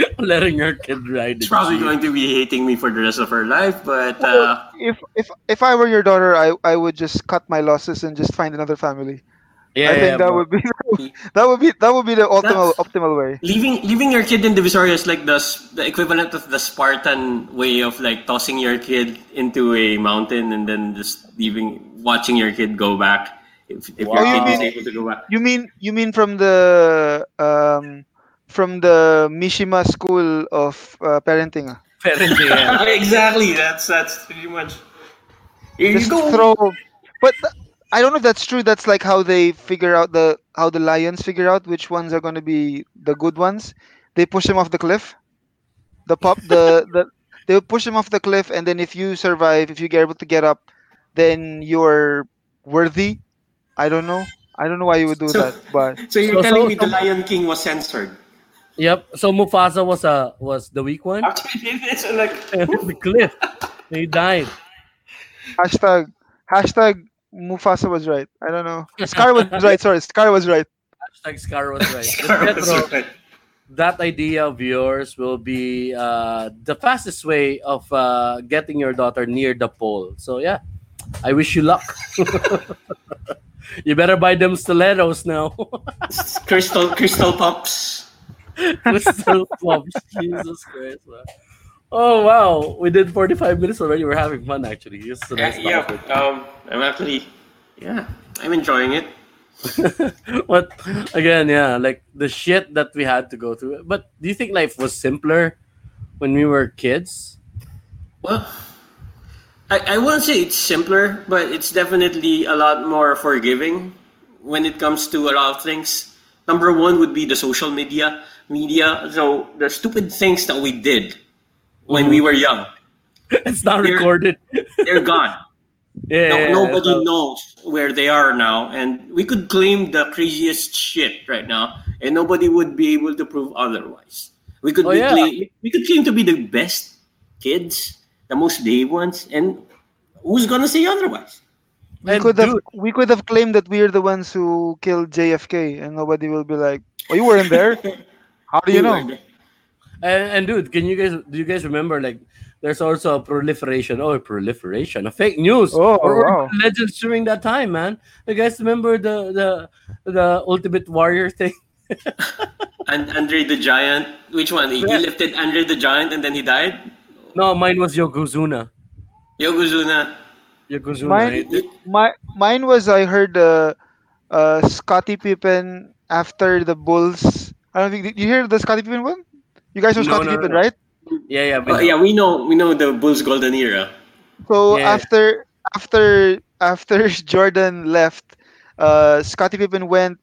*laughs* letting your kid ride. the She's probably going to be hating me for the rest of her life, but uh, if if if I were your daughter, I I would just cut my losses and just find another family. Yeah, I think yeah, that bro. would be *laughs* that would be that would be the optimal That's- optimal way. leaving leaving your kid in Divisoria is like the the equivalent of the Spartan way of like tossing your kid into a mountain and then just leaving, watching your kid go back. If, if Wow. your Oh, you kid is able to go back. You mean you mean from the um from the Mishima school of uh, parenting? ah? Parenting, yeah. *laughs* exactly. That's that's pretty much. Here you Just go. throw. But th- I don't know if that's true. That's like how they figure out the how the lions figure out which ones are going to be the good ones. They push them off the cliff. The pop the *laughs* the they push them off the cliff, and then if you survive, if you get able to get up, then you're worthy. I don't know. I don't know why you would do So- that, but So you're So- telling so- me the Lion King was censored? Yep. So Mufasa was a was the weak one. After he did this, I'm like, *laughs* the cliff. He died. hashtag hashtag Mufasa was right. I don't know. Scar was right. Sorry, Scar was right. Hashtag Scar was right. *laughs* But Jethro, that idea of yours will be uh, the fastest way of uh, getting your daughter near the pole. So yeah, I wish you luck. *laughs* you better buy them stilettos now. crystal crystal pops. *laughs* Crystal pops. Jesus Christ. man. Oh wow, we did 45 minutes already. We're having fun actually. It's a Yeah, nice yeah. topic. Um, I'm actually, yeah, I'm enjoying it. *laughs* but again, yeah, like the shit that we had to go through. But do you think life was simpler when we were kids? Well, I, I wouldn't say it's simpler, but it's definitely a lot more forgiving when it comes to a lot of things. Number one would be the social media. Media. So the stupid things that we did when we were young, It's not They're- recorded. they're gone. *laughs* Yeah, No, nobody so- knows where they are now, and we could claim the craziest shit right now, and nobody would be able to prove otherwise. We could Oh, be yeah. claim, we could claim to be the best kids, the most brave ones, and who's gonna say otherwise? We And could have we could have claimed that we're the ones who killed JFK, and nobody will be like, "Oh, you weren't there. *laughs* How do you know?" And, and dude, can you guys do you guys remember like there's also a proliferation, oh, a proliferation of fake news Oh, or wow. legends during that time, man. You guys remember the the the Ultimate Warrior *laughs* thing? And Andre the Giant, which one? He Yeah. lifted Andre the Giant and then he died. No, mine was Yokozuna. Yokozuna. Yokozuna. Mine- right? My mine was I heard uh, uh, Scottie Pippen after the Bulls. I don't think did you hear the Scottie Pippen one? You guys know No, Scottie no, Pippen, no. right? Yeah, yeah, we Oh, know. yeah, we know we know the Bulls golden era. So Yeah. after after after *laughs* Jordan left, uh, Scottie Pippen went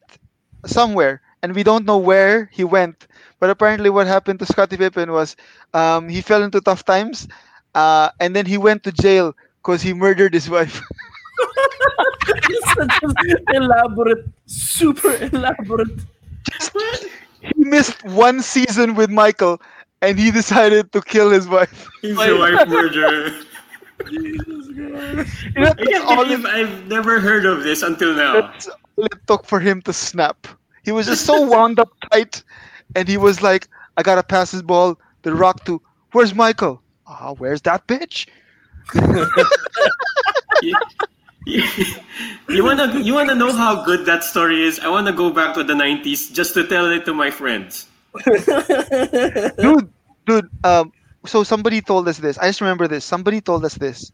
somewhere, and we don't know where he went. But apparently, what happened to Scottie Pippen was um, he fell into tough times, uh, and then he went to jail because he murdered his wife. *laughs* *laughs* It's such an elaborate, super elaborate. He missed one season with Michael, and he decided to kill his wife. *laughs* He's a wife murderer. Jesus Christ. You know, I that's can't all believe it, I've never heard of this until now. that's all it took for him to snap. He was just so *laughs* wound up tight, and he was like, "I gotta pass this ball." The Rock to, "Where's Michael?" Ah, where's that bitch? *laughs* *laughs* you, wanna you wanna know how good that story is? I wanna go back to the '90s just to tell it to my friends. *laughs* dude, dude. Um, so somebody told us this. I just remember this. Somebody told us this,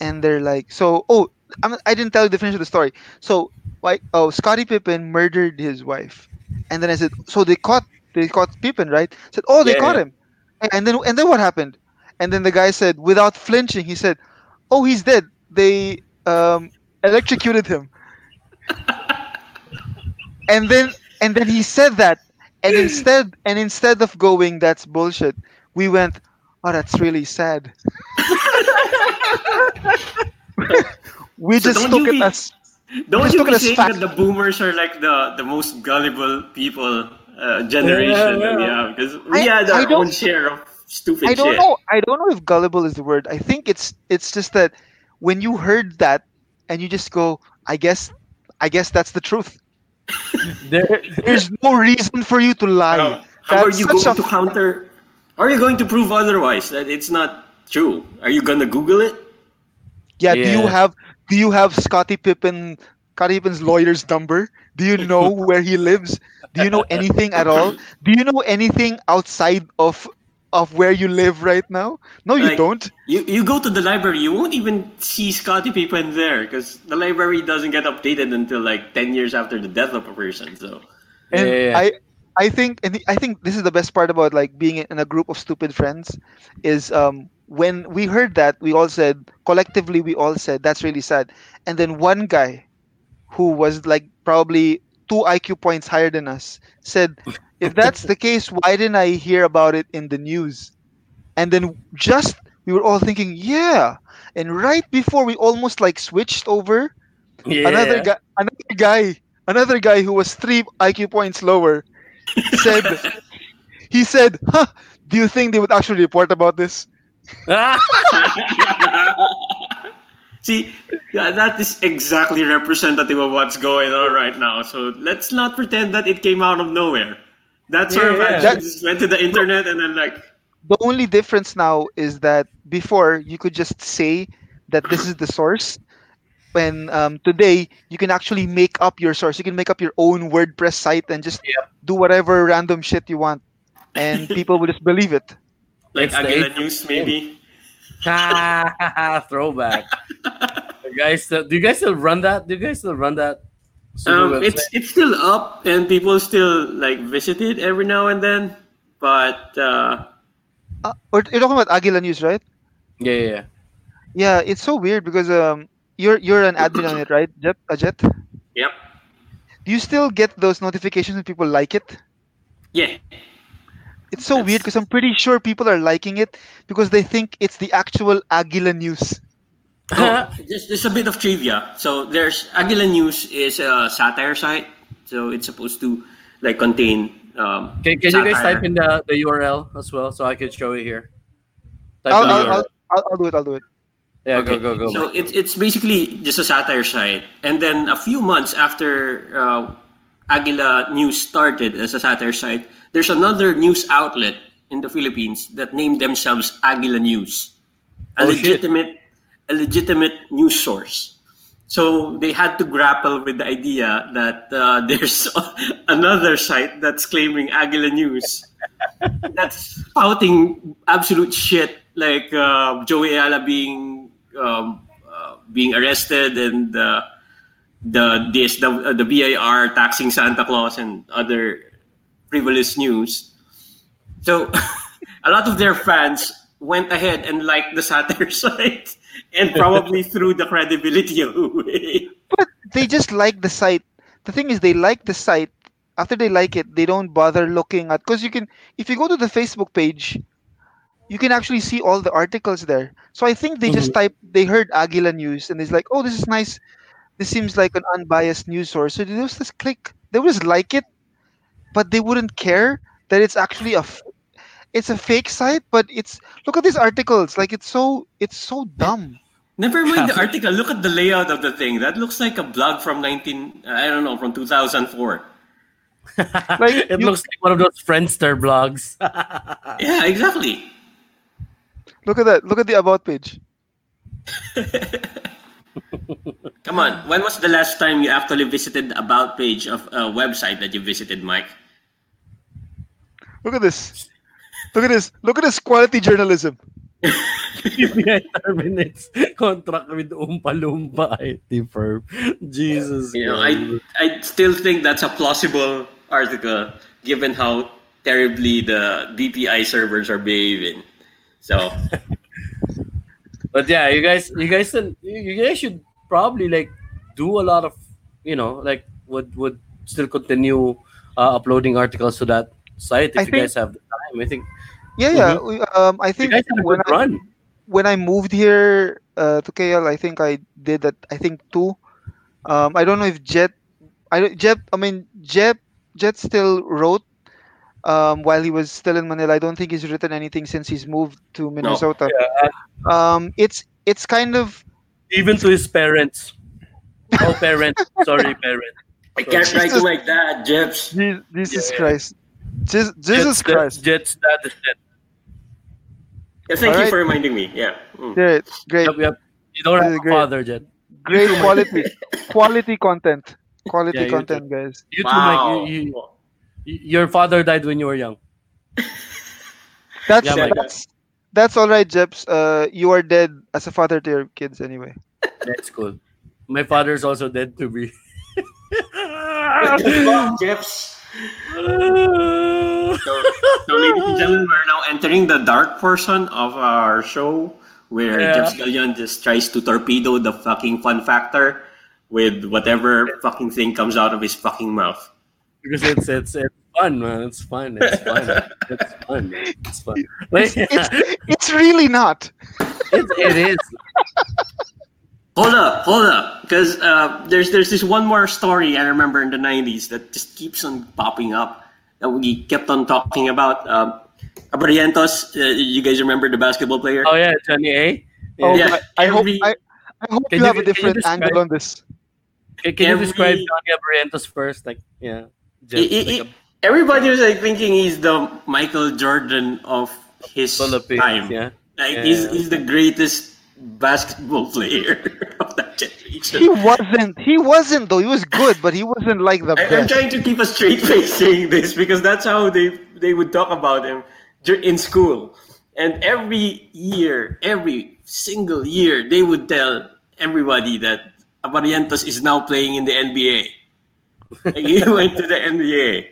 and they're like, so oh, I'm, I didn't tell you the finish of the story. So like, oh, Scottie Pippen murdered his wife, and then I said, so they caught they caught Pippen, right? I said, oh, they Yeah, caught yeah. him, and then and then what happened? And then the guy said, without flinching, he said, oh, he's dead. They um, electrocuted him. and then and then he said that and instead and instead of going that's bullshit we went oh that's really sad *laughs* we So just don't took you it be- as Don't you be saying fact. that the boomers are like the, the most gullible people uh, generation that we Yeah, have because we I- had our don't- own share of stupid i don't shit. know i don't know if gullible is the word i think it's it's just that when you heard that and you just go i guess i guess that's the truth *laughs* There, there's no reason for you to lie How, how are you going a- to counter? Are you going to prove otherwise that it's not true? Are you gonna Google it? Yeah, do you have do you have Scottie Pippen Scottie Pippen's lawyer's number? Do you know *laughs* where he lives? Do you know anything at all? *laughs* Do you know anything outside of of where you live right now? No, you Like- don't. You you go to the library, you won't even see Scottie Pippen there because the library doesn't get updated until like ten years after the death of a person. So And Yeah, yeah, yeah. I I think and I think this is the best part about like being in a group of stupid friends is um when we heard that we all said collectively we all said that's really sad. And then one guy who was like probably two IQ points higher than us said if that's the case why didn't I hear about it in the news? And then just we were all thinking yeah and right before we almost like switched over yeah. another guy another guy another guy who was three IQ points lower said *laughs* he said huh do you think they would actually report about this *laughs* see, yeah, that is exactly representative of what's going on right now. So let's not pretend that it came out of nowhere. That sort of Yeah, yeah. just went to the internet and then like the only difference now is that before you could just say that this is the source when um, today you can actually make up your source you can make up your own wordpress site and just Yep. do whatever random shit you want and *laughs* people will just believe it like It's Aguila News maybe. *laughs* Throwback. *laughs* You guys, still, do you guys still run that? Do you guys still run that? Super Um, it's it's still up and people still like visit it every now and then. But uh, uh you're talking about Aguila News right yeah, yeah, yeah. yeah it's so weird because um you're you're an admin on it right Jet, uh, yep, do you still get those notifications when people like it yeah, It's so weird because I'm pretty sure people are liking it because they think it's the actual Aguila news. Oh, just, just a bit of trivia. So there's Aguila News is a satire site. So it's supposed to like contain. Um, Can, can you guys type in the, the URL as well so I can show it here? Type I'll, I'll, I'll, I'll, I'll do it. I'll do it. yeah, Okay. go, go, go. So it's it's basically just a satire site, and then a few months after uh, Aguila News started as a satire site, there's another news outlet in the Philippines that named themselves Aguila News, a Oh, shit. A legitimate news source. So they had to grapple with the idea that uh, *laughs* there's another site that's claiming Aguila News that's spouting absolute shit like uh, Joey Ayala being um, uh, being arrested and uh, the this the, the BIR taxing Santa Claus and other frivolous news. So *laughs* a lot of their fans went ahead and liked the satire *laughs* site and probably threw the credibility away. *laughs* But they just like the site. The thing is, they like the site. After they like it, they don't bother looking at because you can. If you go to the Facebook page, you can actually see all the articles there. So I think they just mm-hmm. type. They heard Aguila News and it's like, oh, this is nice. This seems like an unbiased news source. So they just just click. They just like it, but they wouldn't care that it's actually a. f- it's a fake site, but it's look at these articles. Like it's so it's so dumb. Never mind the article. Look at the layout of the thing. That looks like a blog from 19. I don't know, from 2004. *laughs* Like it you- looks like one of those Friendster blogs. *laughs* Yeah, exactly. Look at that. Look at the about page. *laughs* Come on. When was the last time you actually visited the about page of a website that you visited, Mike? Look at this. Look at this. Look at this quality journalism. PBI terminates contract with Oompa Loompa IT firm. Jesus. You know, I I still think that's a plausible article given how terribly the DPI servers are behaving. So *laughs* But yeah, you guys, you guys, you you guys should probably like do a lot of, you know, like would would still continue uh, uploading articles to that site if I you think- guys have the time. I think Yeah, yeah. we- Um, I think guys have a when I, run. when I moved here uh, to KL, I think I did that. I think two. Um, I don't know if Jet, I don't- Jet. I mean Jet. Jet still wrote um, while he was still in Manila. I don't think he's written anything since he's moved to Minnesota. No. Um, it's it's kind of Even to his parents. Oh, parents. *laughs* Sorry, parents. I can't write to Jesus. my dad, Jeps. Jesus Yeah. Christ. Je- Jesus Jet's, Christ. Jet's dad is dead. Yeah, thank you Alright. for reminding me. Yeah. Mm. Great, great, Yep, yep. You don't This have is a great. father, Jet. great quality, quality content, quality Yeah, you content, guys. You too, Wow. Mike. You, you, you- your father died when you were young. *laughs* That's Yeah, that's that's all right, Jeps. Uh, you are dead as a father to your kids anyway. *laughs* That's cool. My father's also dead to me. Jeps. *laughs* So, so, ladies and gentlemen, we're now entering the dark portion of our show where Yeah. Jeff Scallion just tries to torpedo the fucking fun factor with whatever fucking thing comes out of his fucking mouth. because it's it's it's fun, man. It's fun. It's fun. it's fun. Man. It's fun. Like, It's *laughs* it's really not. it, it is. Hold up, hold up, because uh, there's there's this one more story I remember in the '90s that just keeps on popping up that we kept on talking about. Um, Abarrientos, uh, you guys remember the basketball player? Oh yeah, Johnny A. Oh, Yeah, I, I hope every- I, I hope Can you you- have a different describe- angle on this. Can, can you describe Johnny Abarrientos first? Like, yeah. Just I- I- like I- everybody was like thinking he's the Michael Jordan of his Philippines, time. yeah. Like Yeah. he's he's the greatest basketball player *laughs* of that He wasn't. He wasn't though. He was good, but he wasn't like the I, I'm trying to keep a straight face saying this because that's how they they would talk about him in school. And every year, every single year, they would tell everybody that Abarrientos is now playing in the NBA. He *laughs* went to the NBA.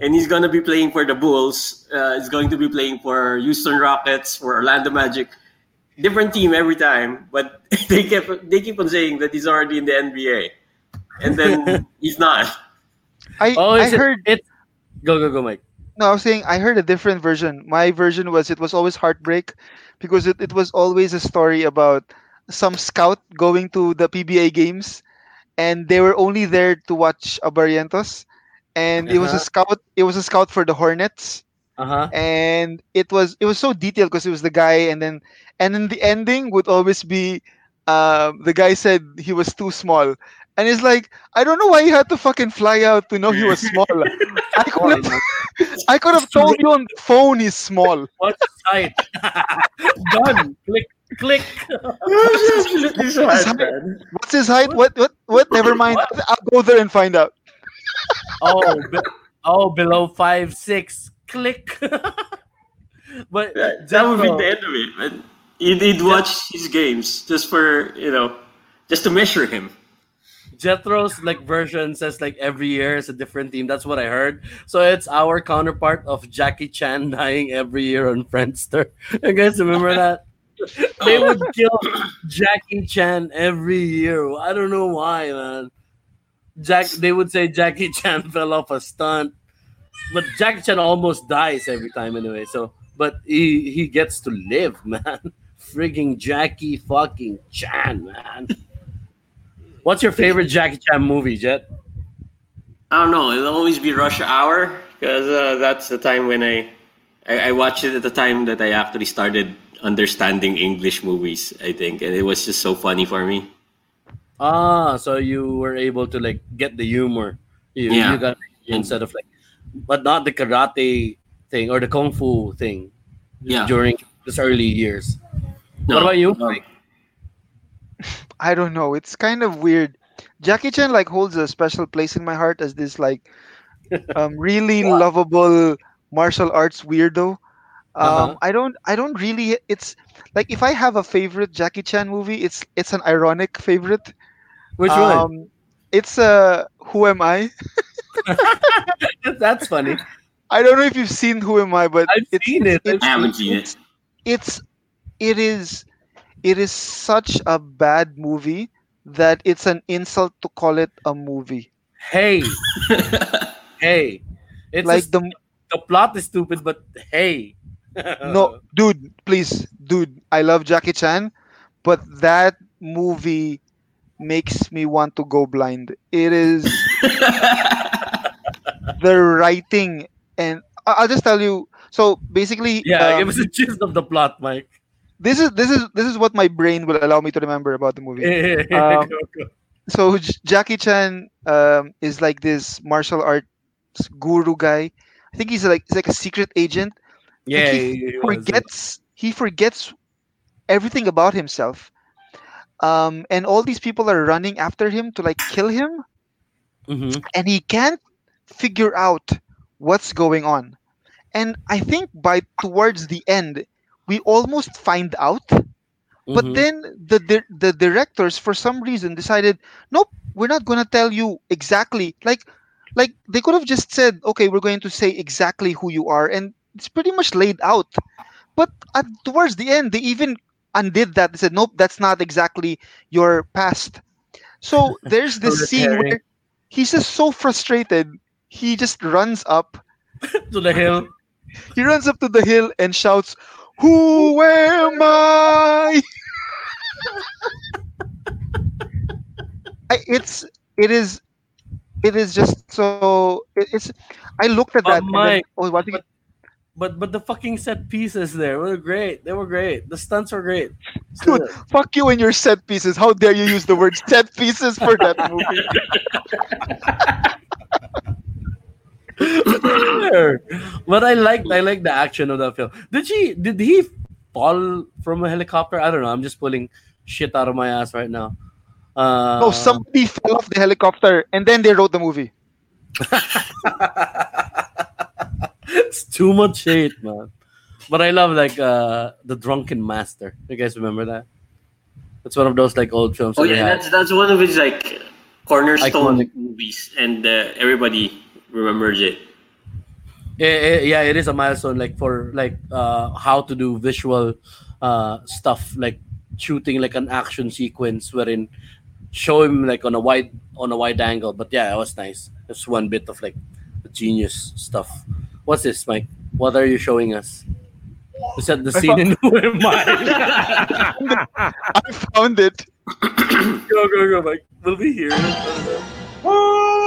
And he's going to be playing for the Bulls. Uh, he's going to be playing for Houston Rockets, for Orlando Magic. Different team every time, but *laughs* they kept they keep on saying that he's already in the NBA, and then *laughs* he's not. I Oh, I is it, heard. It's go go go, Mike. No, I was saying I heard a different version. My version was it was always heartbreak because it, it was always a story about some scout going to the PBA games and they were only there to watch Abarrientos and it was a Uh-huh. scout it was a scout for the Hornets Uh huh. and it was it was so detailed because it was the guy and then and then the ending would always be uh, the guy said he was too small and it's like I don't know why you had to fucking fly out to know he was small. *laughs* I could have I could have told you on the phone he's small. What's the site? *laughs* Done. Click. Click. Absolutely so His height- What's his height? What what what? Never mind. I'll go there and find out. Oh, be- oh, below five six. Click. *laughs* but That, that would be the end of it. But he'd, he'd watch his games just for you know, just to measure him. Jethro's like version says like every year is a different team. That's what I heard. So it's our counterpart of Jackie Chan *laughs* dying every year on Friendster. *laughs* You guys remember that? They would kill Jackie Chan every year. I don't know why, man. Jack they would say Jackie Chan fell off a stunt. But Jackie Chan almost dies every time anyway. So but he he gets to live, *laughs* man. Frigging Jackie fucking Chan, man. What's your favorite Jackie Chan movie, Jet? I don't know. It'll always be rush hour because uh, that's the time when I I, I watched it at the time that I actually started understanding English movies. I think, and it was just so funny for me. Ah, so you were able to like get the humor. You, Yeah. you got instead of like, but not the karate thing or the kung fu thing. Yeah. During this early years. No, what about you? no. I don't know. It's kind of weird. Jackie Chan like holds a special place in my heart as this like *laughs* um, really lovable martial arts weirdo. Um, Uh-huh. I don't I don't really it's like if I have a favorite Jackie Chan movie, it's it's an ironic favorite. Which one? Um, it's uh Who Am I? *laughs* *laughs* That's funny. I don't know if you've seen Who Am I, but I've it's, seen it. it's- I haven't seen it's, it's it is it is such a bad movie that it's an insult to call it a movie. Hey, *laughs* hey. It's like like the the plot is stupid, but hey. no dude please dude i love jackie chan but that movie makes me want to go blind it is *laughs* the writing and i'll just tell you so basically Yeah, um, give us a gist of the plot, Mike. this is this is this is what my brain will allow me to remember about the movie *laughs* Um, so J- Jackie Chan um, is like this martial arts guru guy. I think he's like he's like a secret agent. yeah, he he was, forgets he forgets everything about himself. Um, and all these people are running after him to like kill him, Mhm. and he can't figure out what's going on. And I think by towards the end, we almost find out. But Mhm. then the, the the directors, for some reason, decided, nope, we're not gonna tell you exactly. Like, like they could have just said, okay, we're going to say exactly who you are, and it's pretty much laid out. But at, towards the end, they even undid that. They said, nope, that's not exactly your past. So there's this *laughs* scene where he's just so frustrated. He just runs up. *laughs* to the hill. He runs up to the hill and shouts, "Who am I?" I *laughs* it's it is it is just so it, it's. I looked at that. and then- oh, what? But but the fucking set pieces there were great. They were great. The stunts were great. Dude, fuck you and your set pieces. How dare you use the word *laughs* set pieces for that movie? *laughs* But I liked I liked the action of that film. Did she did he fall from a helicopter? I don't know. I'm just pulling shit out of my ass right now. Uh, no, somebody fell off the helicopter and then they wrote the movie. *laughs* it's too much hate, man. But I love like uh the drunken master. You guys remember that? It's one of those like old films. Oh that yeah, that's that's one of his like cornerstone Iconic. movies, and uh, everybody remembers it. Yeah, yeah, yeah, it is a milestone like for like uh how to do visual uh stuff like shooting like an action sequence wherein show him like on a wide on a wide angle. But yeah, it was nice. It's one bit of like genius stuff. What's this, Mike? What are you showing us? You said the I scene in Who Am I? I found it. go, go, go, Mike. We'll be here. Oh,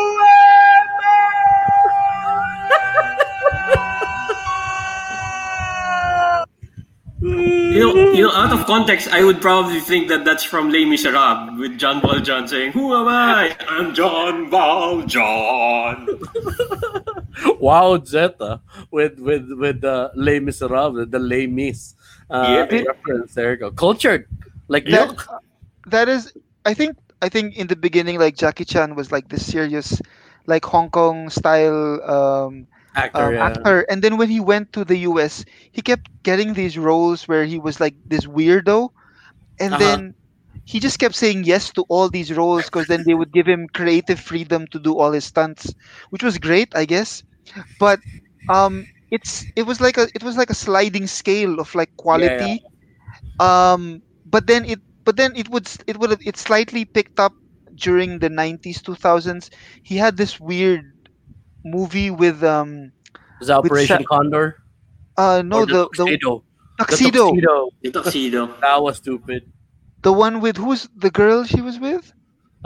You know, you know, out of context, I would probably think that that's from Les Miserables with John Valjean saying, "Who am I? I'm John Valjean." *laughs* wow, Zeta with with with the Les Miserables, the Les Mis uh, Yeah. reference. There you go. Cultured, like That, milk. that is, I think, I think in the beginning, like Jackie Chan was like this serious, like Hong Kong style um, actor. um, yeah. actor. And then when he went to the US, he kept getting these roles where he was like this weirdo. And Uh-huh. then he just kept saying yes to all these roles because then they would give him creative freedom to do all his stunts, which was great, I guess. But um, it's it was like a it was like a sliding scale of like quality. Yeah. Um, but then it but then it would it would it slightly picked up during the 90s 2000s he had this weird movie with um Is that with Operation Sa- Condor? uh no Or the the tuxedo. The tuxedo tuxedo. The tuxedo. That was stupid. the one with who's the girl she was with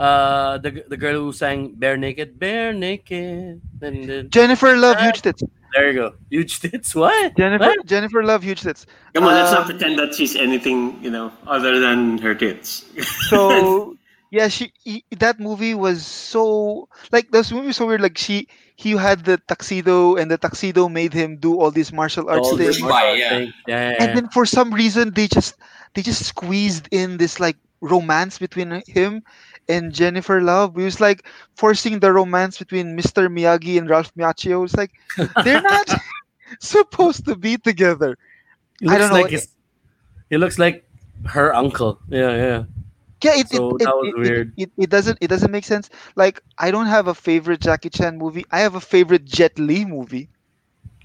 Uh, the the girl who sang "Bare Naked, Bare Naked," and then jennifer love huge tits There you go. Huge tits. What? Jennifer What? Jennifer Love huge tits. Come on, let's not Um, pretend that she's anything, you know, other than her tits. so *laughs* *laughs* yeah she he, that movie was so like this movie was so weird like she he had the tuxedo and the tuxedo made him do all these martial arts All things Right, martial yeah. thing. Yeah, yeah, and then for some reason they just they just squeezed in this like romance between him and Jennifer Love. It was like forcing the romance between Mr. Miyagi and Ralph Macchio. It's like *laughs* they're not *laughs* supposed to be together. He I looks don't know. Like his, he looks like her uncle. Yeah, yeah. Yeah, it, So it, it, that was it, it- weird. It, it, doesn't it doesn't make sense. Like I don't have a favorite Jackie Chan movie. I have a favorite Jet Li movie.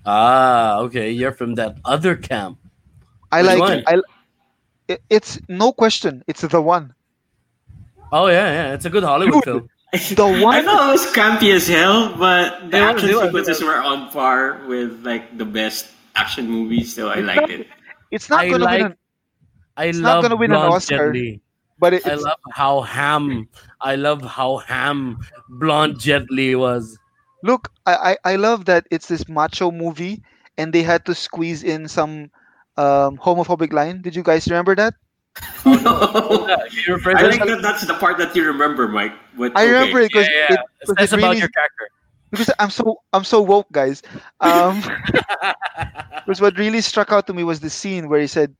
Ah, okay. You're from that other camp. I Which like one? I it, it's no question. It's the one. Oh yeah, yeah. It's a good Hollywood Dude. film. The one *laughs* I one thought it was campy as hell, but the They were- action sequences were on par with like the best action movies, so I liked it. it's not I gonna like. win an, I it's not love gonna win an Oscar. Jet Li. But it, I love how ham. I love how ham blonde Jet Li was. look, I, I I love that it's this macho movie and they had to squeeze in some um homophobic line. Did you guys remember that? No. Yeah, can you refer *laughs* I think that? that that's the part that you remember, Mike. But I okay. remember it because Yeah, yeah. it, It's 'cause less it about your character. because I'm so I'm so woke, guys. Um, *laughs* *laughs* because what really struck out to me was the scene where he said,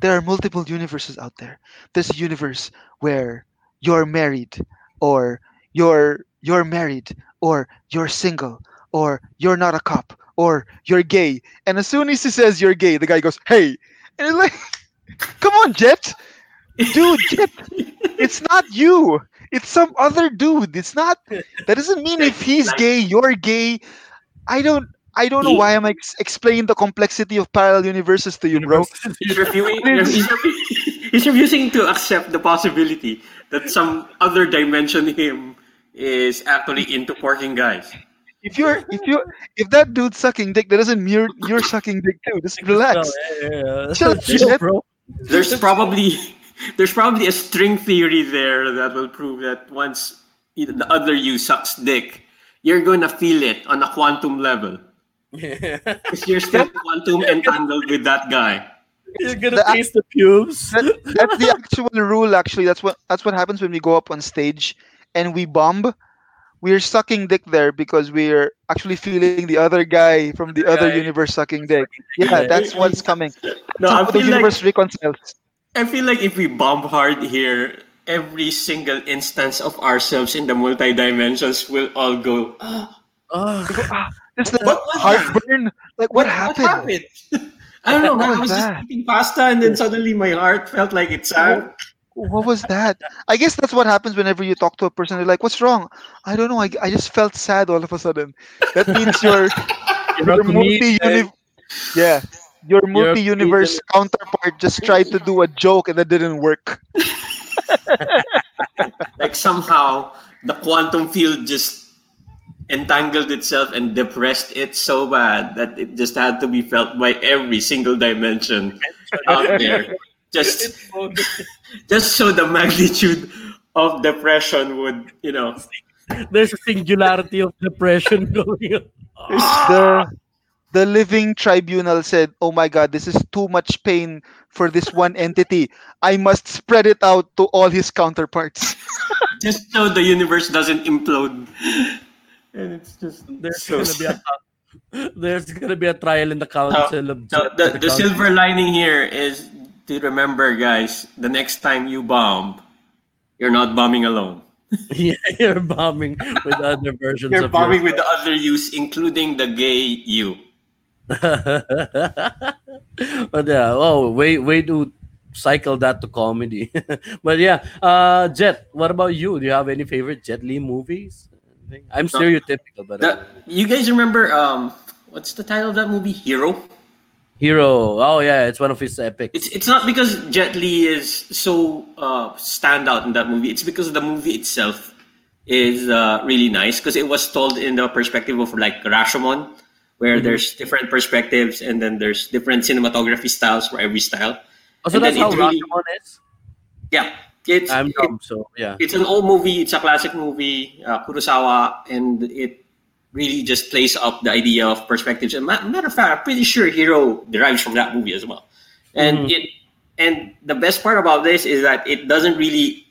"There are multiple universes out there. There's a universe where you're married, or you're you're married, or you're single, or you're not a cop, or you're gay." And as soon as he says you're gay, the guy goes, "Hey," and it's like, *laughs* "Come on, Jet, dude, Jet, it's not you." It's some other dude. It's not. That doesn't mean if he's gay, you're gay. I don't. I don't know why I'm ex- explaining the complexity of parallel universes to you, bro. *laughs* He's refusing, he's, *laughs* he's refusing to accept the possibility that some other dimension him is actually into porking guys. If you're, if you, if that dude's sucking dick, that doesn't mean you're, you're sucking dick too. Just relax. Yeah, yeah, yeah. Chill, Chill, bro. There's probably *laughs* there's probably a string theory there that will prove that once the other you sucks dick, you're gonna feel it on a quantum level. *laughs* Yeah. Because you're still quantum entangled with that guy. You're gonna The- taste the pubes. *laughs* That, that's the actual rule. Actually, that's what that's what happens when we go up on stage and we bomb. We're sucking dick there because we're actually feeling the other guy from the other Guy. universe sucking dick. Yeah, that's what's coming. No, I That's how the feel like reconciles. I feel like if we bomb hard here, every single instance of ourselves in the multi dimensions will all go. *gasps* "Ah, Oh, Just the What was that? heartburn. Like what, happened? *laughs* I don't know. What I was was that? just eating pasta and then suddenly my heart felt like it sank. What was that? I guess that's what happens whenever you talk to a person. They're like, "What's wrong?" I don't know. I, I just felt sad all of a sudden. That means you're you're your *laughs* multi yeah your multi-universe counterpart just tried to do a joke and that didn't work. *laughs* Like somehow the quantum field just entangled itself and depressed it so bad that it just had to be felt by every single dimension out *laughs* there. Just just so the magnitude of depression would, you know, There's a singularity of depression *laughs* going on. The the living tribunal said, "Oh my God, this is too much pain for this one entity. I must spread it out to all his counterparts." *laughs* just so the universe doesn't implode. And it's just There's so gonna be a *laughs* there's gonna be a trial in the council of So the, the silver lining here is to remember, guys, the next time you bomb, you're not bombing alone. *laughs* *laughs* yeah, you're bombing with other versions You're of bombing with the other yous, including the gay you. but yeah, oh, way way to cycle that to comedy. but yeah, uh, Jet, what about you? Do you have any favorite Jet Li movies? I'm stereotypical, but uh, The, you guys remember um what's the title of that movie? Hero. Hero. Oh yeah, it's one of his epics. It's it's not because Jet Li is so uh, standout in that movie. It's because the movie itself is uh, really nice because it was told in the perspective of like Rashomon, where Mm-hmm. there's different perspectives and then there's different cinematography styles for every style. oh, so and that's how it really- Rashomon is. Yeah, it's I'm it- dumb, so yeah. it's an old movie. It's a classic movie, uh, Kurosawa, and it really just plays up the idea of perspectives. And matter of fact, I'm pretty sure Hero derives from that movie as well. And Mhm. it and the best part about this is that it doesn't really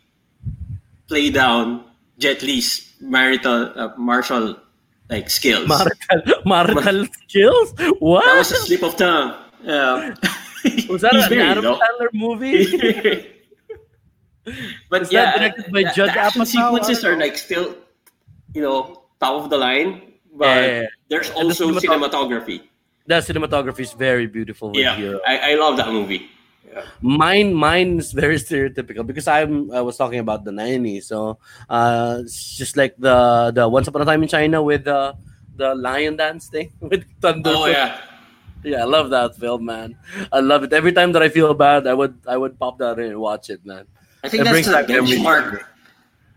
play down Jet Li's marital uh, martial like skills. Marital, *laughs* marital skills? What? That was a slip of tongue. Um, Was that an very, Adam Sandler movie? *laughs* *laughs* but that yeah, directed by the- Judd the action Apatow? sequences are like still, you know, top of the line. But Yeah, yeah, yeah. there's And the also cinematog- cinematography. the cinematography is very beautiful Yeah, I, I love that movie. Mine, mine is very stereotypical because I'm I was talking about the '90s, so uh, it's just like the the Once Upon a Time in China with the the lion dance thing *laughs* with Thunder. Oh yeah, yeah, I love that film, man. I love it. Every time that I feel bad, I would I would pop that in and watch it, man. I think It that's brings the back memories. benchmark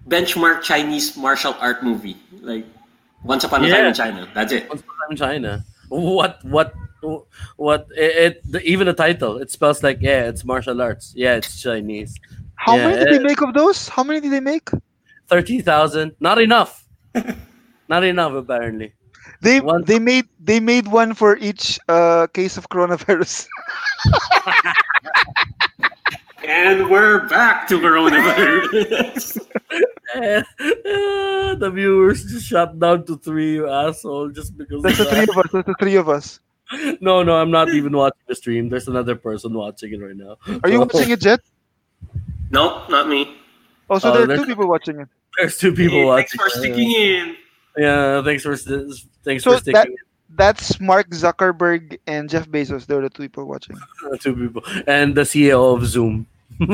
benchmark Chinese martial art movie. Like Once Upon a Time in China. That's it. Once Upon a Time in China. What what what it, it the, even the title it spells like yeah it's martial arts yeah it's Chinese How Yeah, many did eh. they make of those? How many did they make? thirty thousand not enough *laughs* not enough apparently They One- they made they made one for each uh, case of coronavirus. *laughs* *laughs* And we're back to coronavirus. *laughs* Eh, eh, the viewers just shut down to three you asshole just because There's the three of us. There's the three of us. no no I'm not even watching the stream there's another person watching it right now Are you watching it, Jet? no, not me. Oh, so Oh, there are there's- two people watching it. there's two people Hey, watching thanks for it. sticking in. yeah thanks for thanks So for sticking in. That's Mark Zuckerberg and Jeff Bezos. They're the two people watching. *laughs* two people and the CEO of Zoom. *laughs*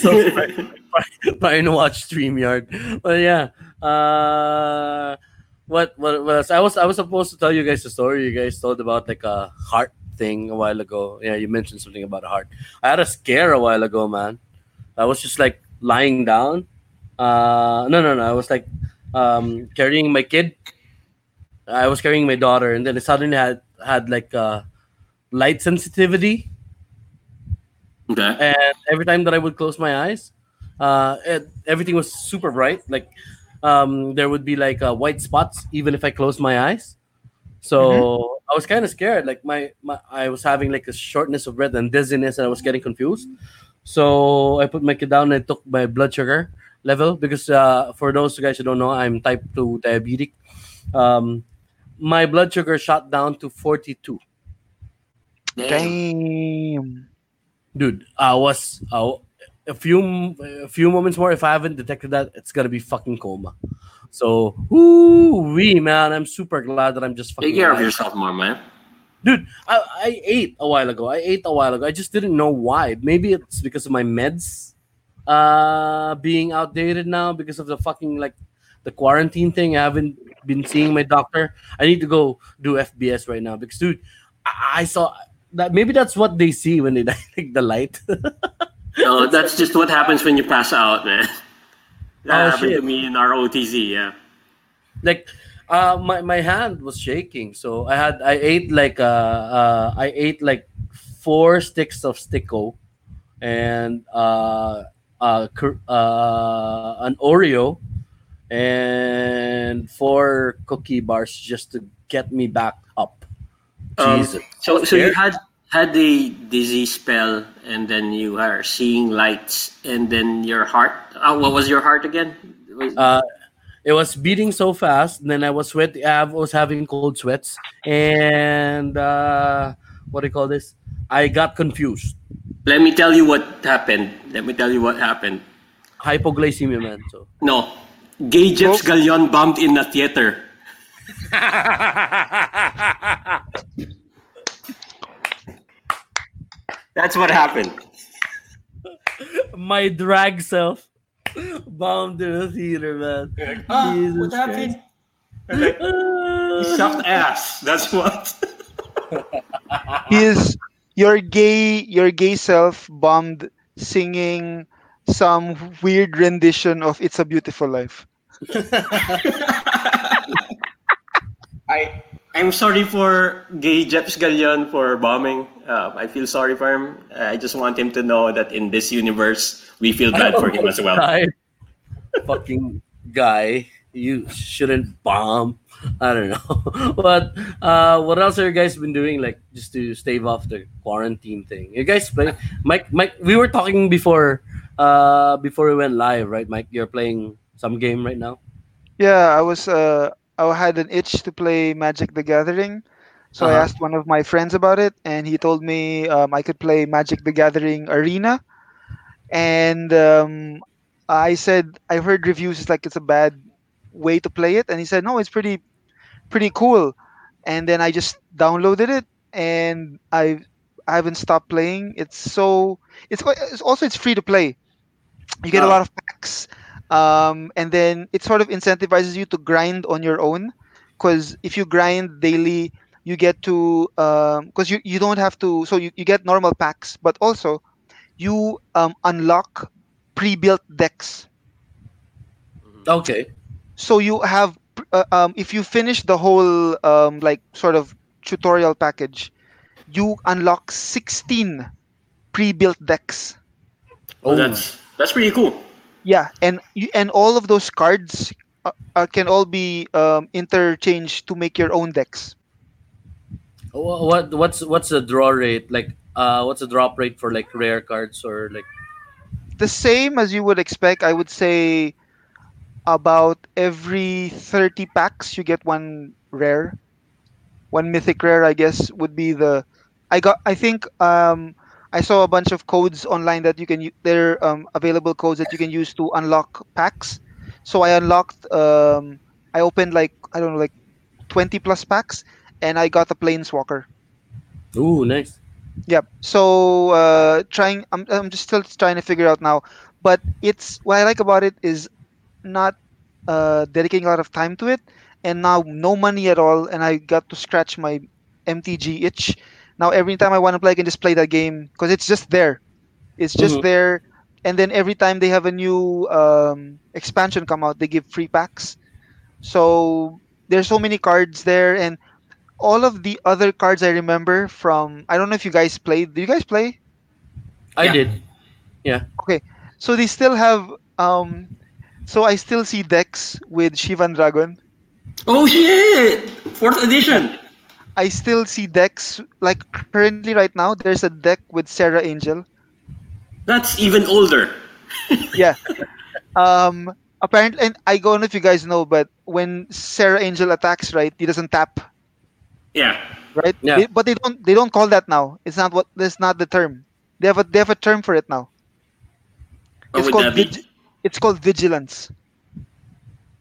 so trying to watch StreamYard. But yeah. Uh what what was I was I was supposed to tell you guys the story you guys told about like a heart thing a while ago. Yeah, you mentioned something about a heart. I had a scare a while ago, man. I was just like lying down. Uh no no no, I was like um carrying my kid. I was carrying my daughter and then it suddenly had had like uh light sensitivity Okay. and every time that I would close my eyes, uh, it, everything was super bright. Like um, there would be like uh, white spots even if I closed my eyes. So I was kind of scared. Like my, my, I was having like a shortness of breath and dizziness, and I was getting confused. So I put my kid down and I took my blood sugar level because uh, for those guys who don't know, I'm type two diabetic. Um, my blood sugar shot down to 42. Damn. Dude i was uh, a few a few moments more. If i haven't detected that it's gonna be fucking coma. So woo wee man. I'm super glad that i'm just fucking Take care of yourself more, man. dude I, I ate a while ago. I ate a while ago. I just didn't know why. Maybe it's because of my meds uh being outdated now because of the fucking like the quarantine thing. I haven't been seeing my doctor. I need to go do fbs right now because dude i, I saw that maybe that's what they see when they *laughs* like the light *laughs* No, that's just what happens when you pass out, man. That Oh, happened shit. to me in our OTZ, yeah. like uh my, my hand was shaking so i had i ate like uh, uh i ate like four sticks of sticko and uh uh, uh an oreo and four cookie bars just to get me back Um, So, so you had had a dizzy spell, and then you are seeing lights, and then your heart. Uh, what was your heart again? Uh it was beating so fast and then i was sweat i was having cold sweats and uh what do you call this i got confused Let me tell you what happened. Let me tell you what happened. hypoglycemia man so No, Gay Jeps Galion bombed in a theater. That's what happened. my drag self bombed in the theater, man. Ah, Jesus what Christ. happened? He sucked ass. That's what. He is your gay your gay self bombed singing some weird rendition of It's a Beautiful Life. *laughs* I I'm sorry for Gay Jeps Galion for bombing. Uh, I feel sorry for him. I just want him to know that in this universe, we feel bad for him as well. *laughs* Guy. Fucking guy. you shouldn't bomb. I don't know. *laughs* but uh, what else have you guys been doing, like just to stave off the quarantine thing? You guys play, Mike. Mike, we were talking before, uh, before we went live, right? Mike, you're playing some game right now. Yeah, I was uh I had an itch to play Magic the Gathering. So I Uh-huh. asked one of my friends about it and he told me um, I could play Magic the Gathering Arena. And um, I said I heard reviews it's like it's a bad way to play it and he said no, it's pretty pretty cool. And then I just downloaded it and I I haven't stopped playing. It's so it's, quite, it's also it's free to play. You get a Oh. lot of packs um, and then it sort of incentivizes you to grind on your own because if you grind daily you get to because you, you don't have to so you, you get normal packs but also you um, unlock pre-built decks Okay. so you have uh, um, if you finish the whole um, like sort of tutorial package you unlock 16 pre-built decks Oh, that's that's pretty cool. Yeah, and and all of those cards uh, uh, can all be um, interchanged to make your own decks. What what's what's the draw rate like? Uh, what's the drop rate for like rare cards or like? The same as you would expect, I would say about every 30 packs you get one rare. One mythic rare, I guess, would be the I got I think um I saw a bunch of codes online that you can u- there are um, available codes that you can use to unlock packs. So I unlocked um I opened like I don't know like 20 plus packs and I got a planeswalker. Ooh, nice. Yep. So uh, trying, I'm, I'm just still trying to figure out now. But it's what I like about it is not uh, dedicating a lot of time to it, and now no money at all, and I got to scratch my MTG itch. Now every time I want to play, I can just play that game because it's just there. It's just Mhm. there, and then every time they have a new um, expansion come out, they give free packs. So there's so many cards there, and all of the other cards I remember from I don't know if you guys played. Do you guys play? I Yeah. did. Yeah. Okay. So they still have um so I still see decks with Shivan Dragon. Oh shit! Fourth edition. I still see decks like currently right now there's a deck with Serra Angel. That's even older. *laughs* Yeah. um apparently and I don't know if you guys know but when Serra Angel attacks right he doesn't tap Yeah. right Yeah. They- but they don't they don't call that now it's not what that's not the term they have a they have a term for it now What it's would called that be? vig- it's called vigilance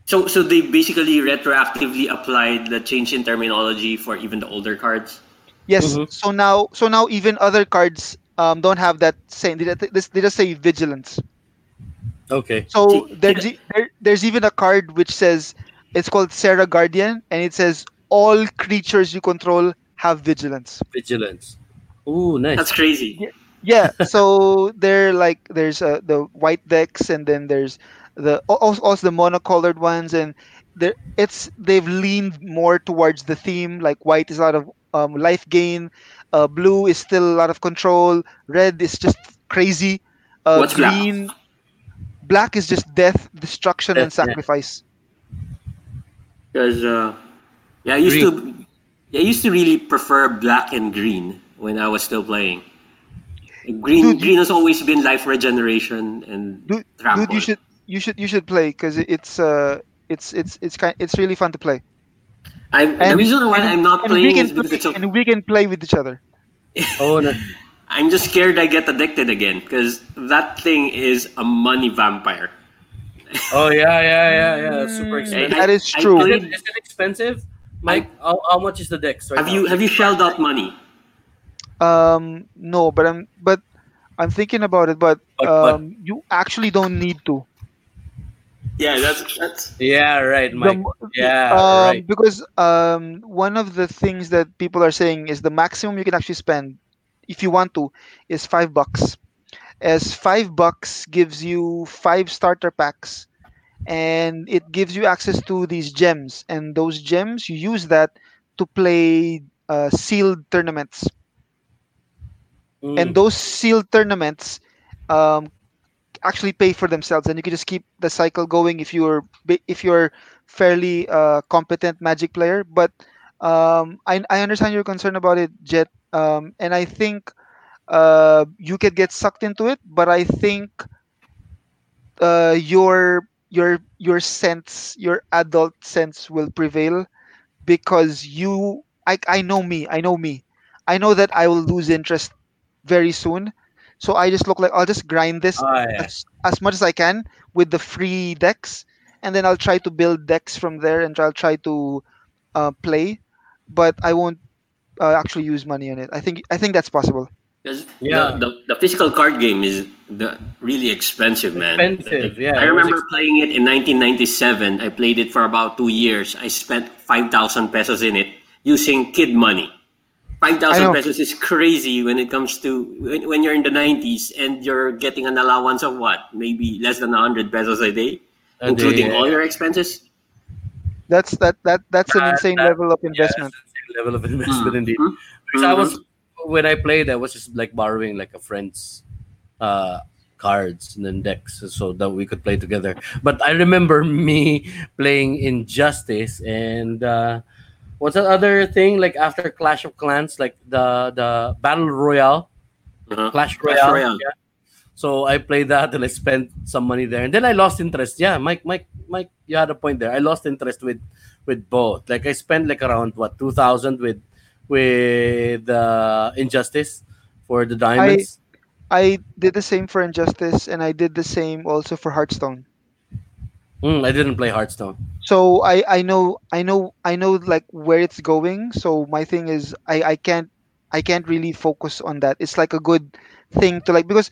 So, so they basically retroactively applied the change in terminology for even the older cards. Yes. Mhm. So now, so now even other cards um, don't have that same. They, they, they just say vigilance. Okay. So See- there's there, there's even a card which says it's called Serra Guardian, and it says all creatures you control have vigilance. Vigilance. Ooh, nice. That's crazy. Yeah. so *laughs* they're like there's uh, the white decks, and then there's the also, also the monocolored ones, and it's they've leaned more towards the theme. Like white is a lot of um, life gain, uh, blue is still a lot of control, red is just crazy, uh, What's black? green. Black is just death, destruction, and Death, yeah. sacrifice. Because uh, yeah, I used to yeah, I used to really prefer black and green when I was still playing. Green Dude, green has always been life regeneration and Dude, trample. dude, you should you should you should play because it's uh it's it's it's kind it's really fun to play. I, the reason why and- I'm not and we playing can is because play, it's a, and we can play with each other. *laughs* Oh, no. I'm just scared I get addicted again because that thing is a money vampire. oh yeah, yeah, yeah, yeah. *laughs* Super Mm, expensive. that is I true. Is it, is it expensive? Mike, how, how much is the Dex right have now? you have you shelled out money? Um, no, but I'm but I'm thinking about it. But But- but- um, you actually don't need to. Yeah, that's that's Yeah, right, Mike. mo- Yeah, um, right. Because um, one of the things that people are saying is the maximum you can actually spend, if you want to, is five bucks. As five bucks gives you five starter packs, and it gives you access to these gems. And those gems, you use that to play uh, sealed tournaments. Mm. and those sealed tournaments um, actually pay for themselves, and you can just keep the cycle going if you're if you're fairly uh, competent Magic player. But um, I I understand your concern about it, Jet, um, and I think uh, you could get sucked into it. But I think uh, your your your sense, your adult sense, will prevail because you. I I know me. I know me. I know that I will lose interest very soon. So I just look like I'll just grind this Ah, yeah. as, as much as I can with the free decks, and then I'll try to build decks from there, and I'll try to uh, play, but I won't uh, actually use money on it. I think I think that's possible. Because Yeah. the, the, the physical card game is the, really expensive, man. Expensive, yeah, I it was remember playing it in 1997. I played it for about two years. I spent 5,000 pesos in it using kid money. I 5,000 pesos is crazy when it comes to when, when you're in the 90s and you're getting an allowance of what? Maybe less than 100 pesos a day, A day, including yeah. all your expenses. That's that that that's an That- insane that- level of Yeah, investment. that's level of investment indeed. Mhm. Because I was when I played, I was just like borrowing like a friend's uh, cards and then decks so that we could play together. But I remember *laughs* me playing Injustice and uh, what's that other thing like after Clash of Clans, like the the Battle Royale, Uh-huh. Clash Clash Royale. Royale. Yeah. So I played that and I spent some money there, and then I lost interest. Yeah, Mike, Mike, Mike, you had a point there. I lost interest with with both. Like I spent like around what two thousand with with uh, Injustice for the diamonds. I did the same for Injustice, and I did the same also for Hearthstone. Mm, I didn't play Hearthstone. So I I know I know I know like where it's going. So my thing is I I can't I can't really focus on that. It's like a good thing to like because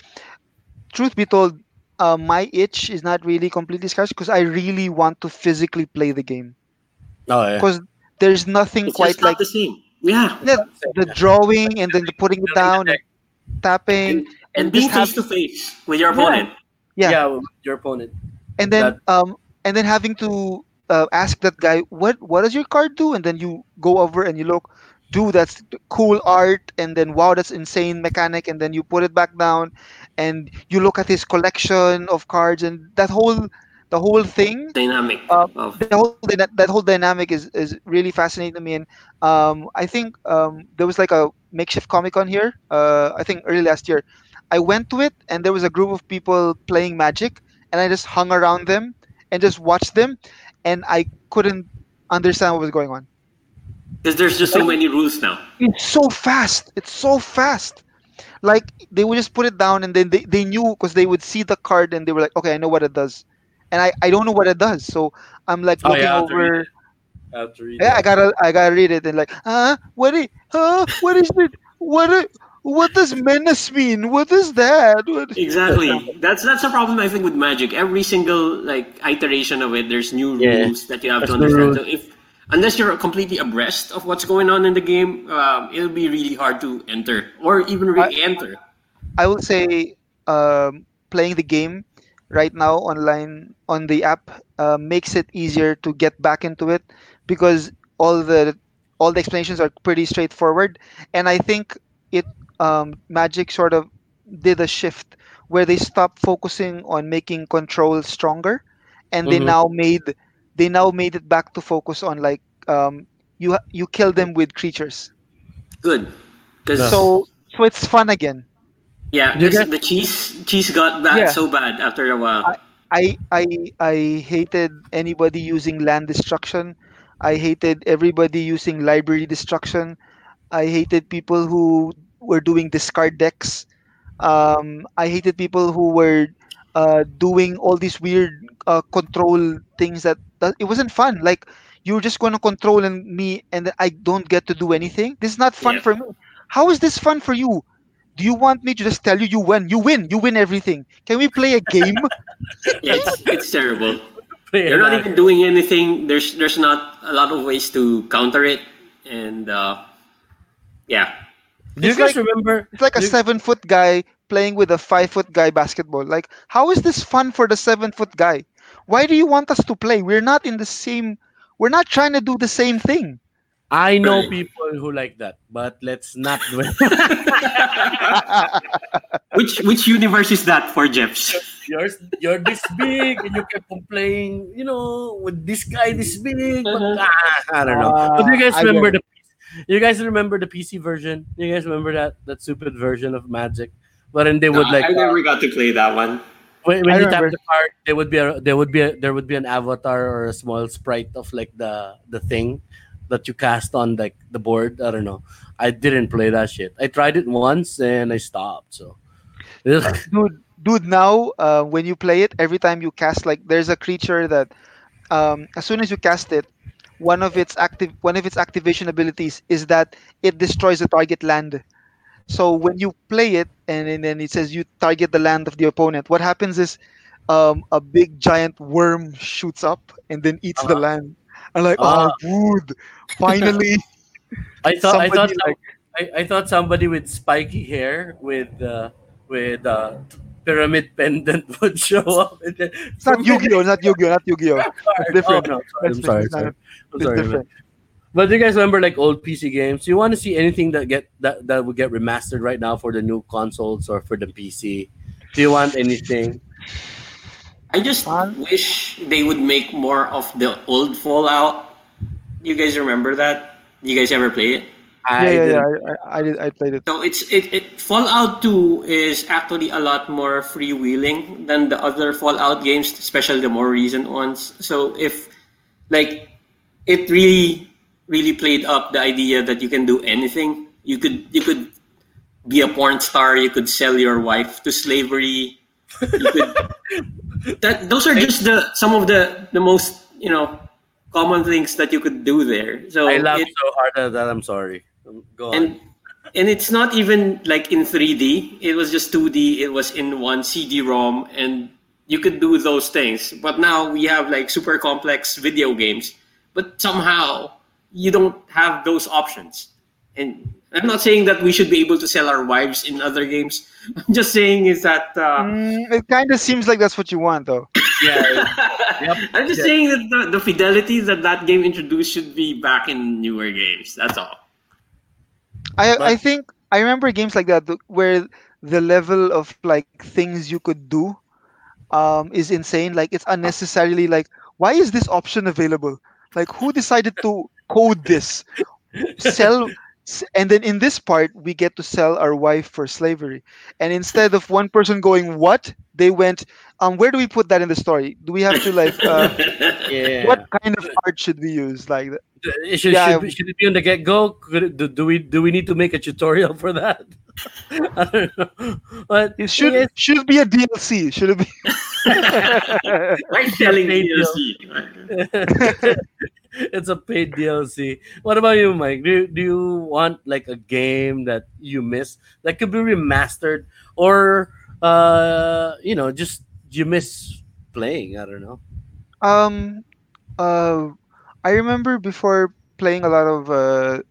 truth be told, uh, my itch is not really completely scratched because I really want to physically play the game Oh yeah. because there's nothing It's quite just not like the same. Yeah. the, the drawing and then the putting it down and tapping And and being face to face with your Yeah. opponent. yeah. yeah, with your opponent. And then um and then having to uh, ask that guy what what does your card do? And then you go over and you look do that's cool art. And then wow that's insane mechanic. And then you put it back down and you look at his collection of cards and that whole the whole thing Dynamic Uh, of the whole that whole dynamic is is really fascinating to me. And um i think um there was like a makeshift comic con here uh i think early last year. I went to it and there was a group of people playing magic and i just hung around them and just watched them and i couldn't understand what was going on because there's just so many rules now. it's so fast it's so fast like they would just put it down and then they, they knew because they would see the card and they were like okay i know what it does and i i don't know what it does so i'm like Oh, looking yeah, I have to read over it. I Yeah, I gotta, I gotta read it and like, huh? What is, huh? What is it? What, i- what does menace mean? What is that? What? Exactly. That's that's a problem I think with Magic. Every single like iteration of it, there's new Yeah. rules that you have to understand. So if unless you're completely abreast of what's going on in the game, um, it'll be really hard to enter or even re-enter. I would say, um, playing the game right now online on the app uh, makes it easier to get back into it because all the all the explanations are pretty straightforward, and I think it um, Magic sort of did a shift where they stopped focusing on making control stronger, and they Mhm. now made they now made it back to focus on like um, you you kill them with creatures, Good. Because Yeah. so so it's fun again. yeah, get- the cheese cheese got bad Yeah. so bad after a while. I I I hated anybody using land destruction. I hated everybody using library destruction. I hated people who were doing discard decks. Um, I hated people who were uh, doing all these weird uh, control things that, that it wasn't fun. Like you're just going to control and me, and I don't get to do anything. This is not fun Yeah. for me. How is this fun for you? Do you want me to just tell you you win? You win. You win everything. Can we play a game? *laughs* Yeah, it's, it's terrible. *laughs* Play You're not even doing anything. There's there's not a lot of ways to counter it, and uh, yeah, Do you guys like- remember? It's like a You- seven foot guy playing with a five foot guy basketball. Like, how is this fun for the seven foot guy? Why do you want us to play? We're not in the same. We're not trying to do the same thing. I know people who like that, but let's not. Do it. *laughs* Which which universe is that for Jeps? you're you're this big, and you kept on playing, you know, with this guy this big. But, Uh-huh. ah, I don't know. Ah, but do you guys I remember the? You guys remember the PC version? You guys remember that that stupid version of Magic, wherein they would like I never got to play that one. when, when I you tap the card, there would be a there would be a, there would be an avatar or a small sprite of like the the thing that you cast on like the board. I don't know. I didn't play that shit. I tried it once and I stopped. So, *laughs* dude dude now uh, when you play it every time you cast like there's a creature that um, as soon as you cast it one of its active one of its activation abilities is that it destroys the target land so when you play it and, and then it says you target the land of the opponent what happens is um, a big giant worm shoots up and then eats the Uh-huh. land i'm like Ah. oh dude finally *laughs* I thought I thought like- I, I thought somebody with spiky hair with uh, with uh, pyramid pendant would show up. And then, it's not yu-gi-oh not yu-gi-oh not yu-gi-oh *laughs* It's different. Oh, no, sorry, I'm That's sorry. different. sorry. I'm sorry, man. different But do you guys remember like old PC games? Do you want to see anything that get that, that would get remastered right now for the new consoles or for the PC? Do you want anything? I just Fun. wish they would make more of the old Fallout. You guys remember that? You guys ever play it? Yeah, yeah, yeah. I, I, I did. I played it. So it's it, it Fallout 2 is actually a lot more freewheeling than the other Fallout games, especially the more recent ones. So if like it really really played up the idea that you can do anything. You could you could be a porn star, you could sell your wife to slavery. Could *laughs* that those are just the some of the the most, you know, common things that you could do there. So I laughed it- so hard at that. I'm sorry. Go on. and and it's not even like in 3D. It was just 2D. It was in one CD-ROM, and you could do those things. But now we have like super complex video games, but somehow you don't have those options. And I'm not saying that we should be able to sell our wives in other games. *laughs* I'm just saying is that uh, Mm, it kind of seems like that's what you want, though. *laughs* yeah, Yep. I'm just Yeah. saying that the, the fidelity that that game introduced should be back in newer games. That's all. I But- I think I remember games like that where the level of like things you could do um is insane. Like it's unnecessarily like why is this option available? Like who decided to code this? Sell and then in this part we get to sell our wife for slavery. And instead of one person going what, they went um where do we put that in the story? Do we have to like uh, *laughs* yeah. what kind of art should we use? Like It should, Yeah, should, should it be on the get go? Do, do we do we need to make a tutorial for that? *laughs* I don't know. But it should thing is, should be a DLC. Should it be *laughs* Like selling Paid. DLC. *laughs* it's a paid DLC. What about you, Mike? Do you, do you want like a game that you miss that could be remastered, or uh, you know, just you miss playing? I don't know. Um, uh, I remember before playing a lot of uh,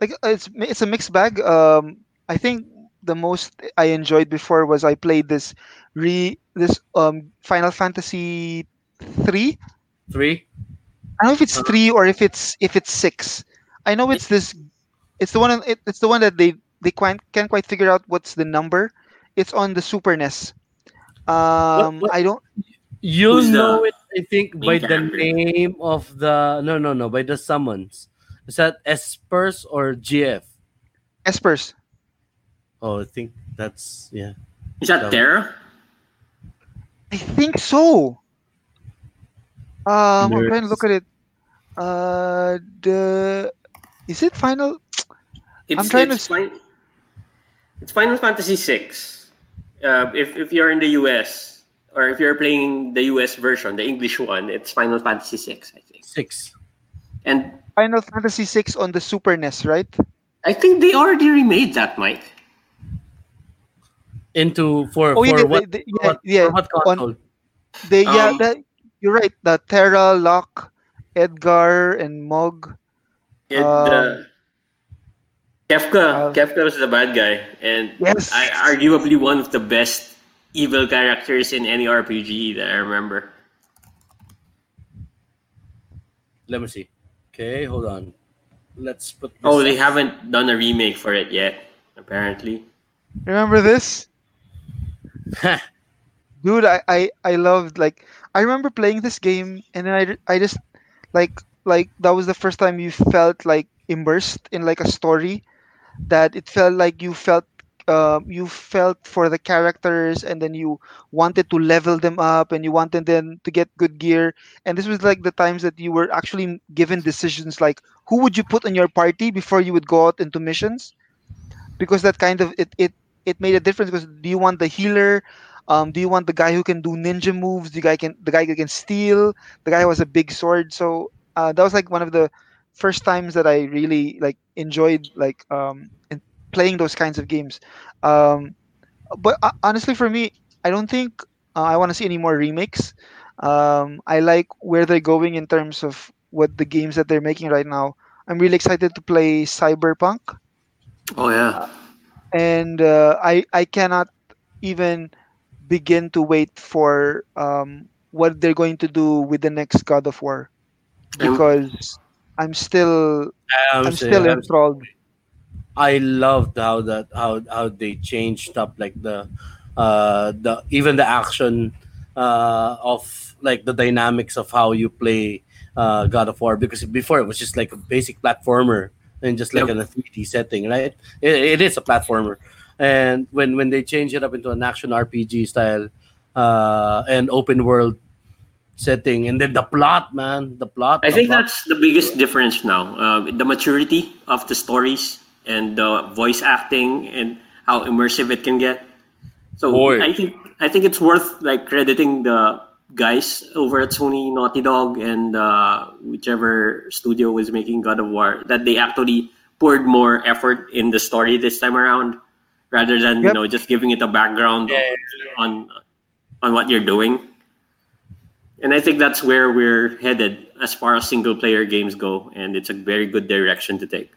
like uh, it's it's a mixed bag. Um, I think the most I enjoyed before was I played this re this um Final Fantasy three. Three. I don't know if it's three or if it's if it's six. I know it's this. It's the one. It, it's the one that they they quite, can't quite figure out what's the number. It's on the Super NES. Um, what- I don't. You'll Who's the know it, I think, main by the character? name of the no, no, no, by the summons. Is that Espers or GF? Espers. Oh, I think that's yeah. Is that Terra? I think so. Um, I'm trying to look at it. Uh, the is it final? It's, I'm trying to it's, fin- it's Final Fantasy VI. Uh, if, if you're in the US, or if you're playing the US version, the English one, it's Final Fantasy VI, I think. Six. And Final Fantasy VI on the Super NES, right? I think they already remade that, Mike. Into for Oh, for yeah, what, they- they- yeah, what, yeah, for what on- console? They yeah, Um, that, you're right. The Terra, Locke, Edgar, and Mog. It, Um, uh, Kefka, uh, Kefka was the bad guy, and Yes. I, arguably one of the best evil characters in any RPG that I remember. Let me see. Okay, hold on. Let's put. This Oh, they up. haven't done a remake for it yet, apparently. Remember this? *laughs* dude I, I i loved like i remember playing this game and then i i just like like that was the first time you felt like immersed in like a story that it felt like you felt uh, you felt for the characters and then you wanted to level them up and you wanted them to get good gear. And this was like the times that you were actually given decisions like who would you put on your party before you would go out into missions? Because that kind of it it, it made a difference because do you want the healer? Um, do you want the guy who can do ninja moves? The guy can the guy who can steal? The guy who has a big sword? So uh, that was like one of the first times that I really like enjoyed like um playing those kinds of games. Um, but uh, honestly, for me, I don't think uh, I want to see any more remakes. Um, I like where they're going in terms of what the games that they're making right now. I'm really excited to play Cyberpunk, Oh yeah. and uh, I I cannot even begin to wait for um, what they're going to do with the next God of War because I'm still I'm, I'm saying- still I'm- enthralled. I loved how that how how they changed up like the uh the even the action uh of like the dynamics of how you play uh God of War because before it was just like a basic platformer and just like Yep. in a 3D setting, right? It, it is a platformer. And when when they change it up into an action RPG style uh and open world setting and then the plot man the plot I the think plot- that's the biggest difference now. Uh, the maturity of the stories and the voice acting and how immersive it can get. So Boy. I think I think it's worth like crediting the guys over at Sony, Naughty Dog, and uh, whichever studio was making God of War that they actually poured more effort in the story this time around, rather than you know just giving it a background Yeah. on on what you're doing. And I think that's where we're headed as far as single player games go, and it's a very good direction to take.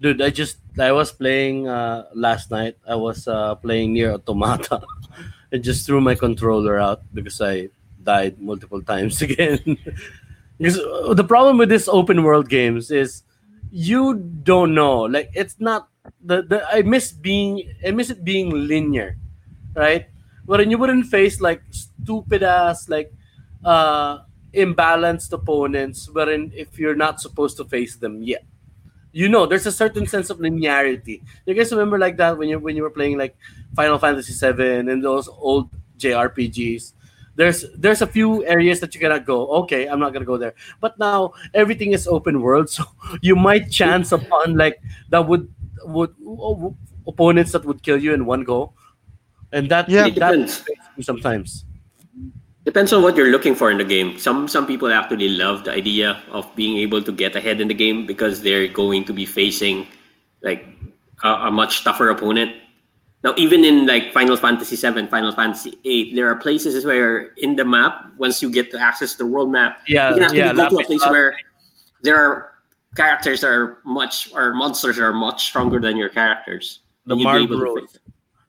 Dude, I just I was playing uh last night. I was uh playing Nier Automata. *laughs* I just threw my controller out because I died multiple times *laughs* again. because uh, the problem with this open world games is you don't know. Like it's not the, the I miss being I miss it being linear, right? Wherein you wouldn't face like stupid ass like uh imbalanced opponents wherein if you're not supposed to face them yet you know there's a certain sense of linearity. You guys remember like that when you when you were playing like final fantasy 7 and those old jrpgs there's there's a few areas that you cannot go. Okay i'm not gonna go there. But now everything is open world *laughs* so you might chance upon like that would would oh, opponents that would kill you in one go. And that Yeah. That depends. sometimes Depends on what you're looking for in the game. Some some people actually love the idea of being able to get ahead in the game because they're going to be facing like a, a much tougher opponent. Now, even in like Final Fantasy VII, Final Fantasy VIII, there are places where in the map, once you get to access the world map, Yeah, you can actually yeah, go to a place where there are characters that are much or monsters that are much stronger than your characters. The And you'd be able to Malboros. face them.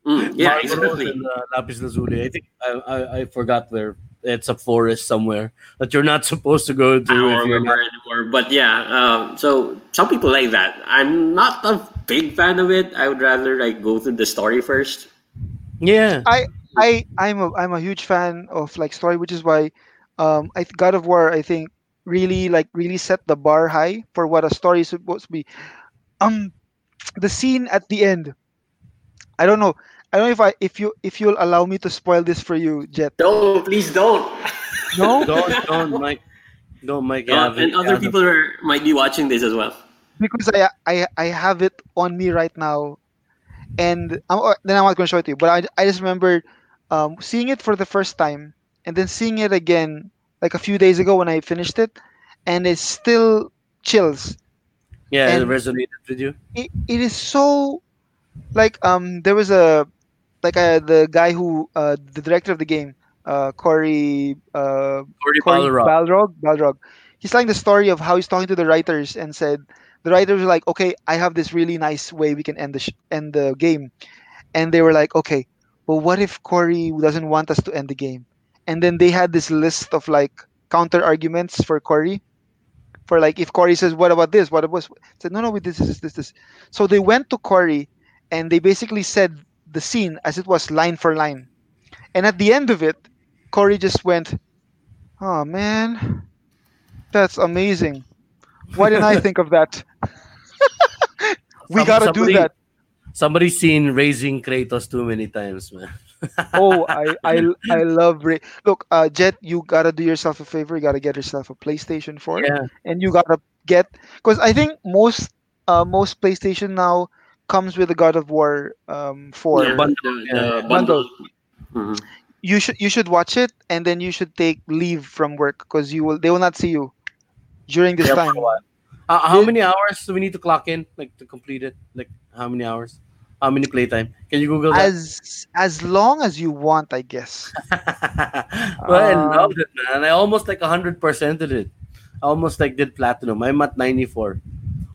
Mm, yeah, Malboros exactly. and, uh, lapis lazuli. I think I, I I forgot where it's a forest somewhere that you're not supposed to go to. I don't remember not- anymore. But yeah, um, so some people like that. I'm not a big fan of it. I would rather like go through the story first. Yeah, I I I'm a I'm a huge fan of like story, which is why um I th- God of War I think really like really set the bar high for what a story is supposed to be. Um, the scene at the end. I don't know. I don't know if I if you if you'll allow me to spoil this for you, Jet. No, please don't. No, *laughs* don't don't Mike, don't Mike. Yeah, and other yeah, people are, might be watching this as well. because I I I have it on me right now, and I'm, uh, then I'm not going to show it to you. But I I just remember um, seeing it for the first time and then seeing it again like a few days ago when I finished it, and it's still chills. yeah, it and- resonated with you. It, it is so like um there was a like uh, the guy who uh, the director of the game uh Corey uh Corey Corey Barlog. Barlog. Barlog. He's telling the story of how he's talking to the writers and said the writers were like, "Okay, I have this really nice way we can end the sh- end the game," and they were like, "Okay, but what if Corey doesn't want us to end the game?" And then they had this list of like counter arguments for Corey. For like, if Corey says, "What about this? What about?" This said, "No, no, this is this this." So they went to Corey, and they basically said the scene as it was line for line, And at the end of it, Corey just went, "Oh man, that's amazing. Why didn't I think of that? *laughs* we Some- gotta somebody- do that." Somebody's seen raising Kratos too many times, man. *laughs* Oh, I I I love Ray. Look, uh, Jet, you gotta do yourself a favor. You gotta get yourself a PlayStation 4, yeah. and you gotta get because I think most uh most PlayStation now comes with the God of War um 4. Yeah, bundle, the- yeah, the yeah. bundle. Mhm. You should you should watch it, and then you should take leave from work because you will they will not see you during this Yeah, time. Uh, how many hours do we need to clock in, like to complete it? Like how many hours? How many playtime? Can you Google that? As as long as you want, I guess. *laughs* well, I Um, loved it, man. I almost like hundred percent did it. I almost like did platinum. I'm at ninety four.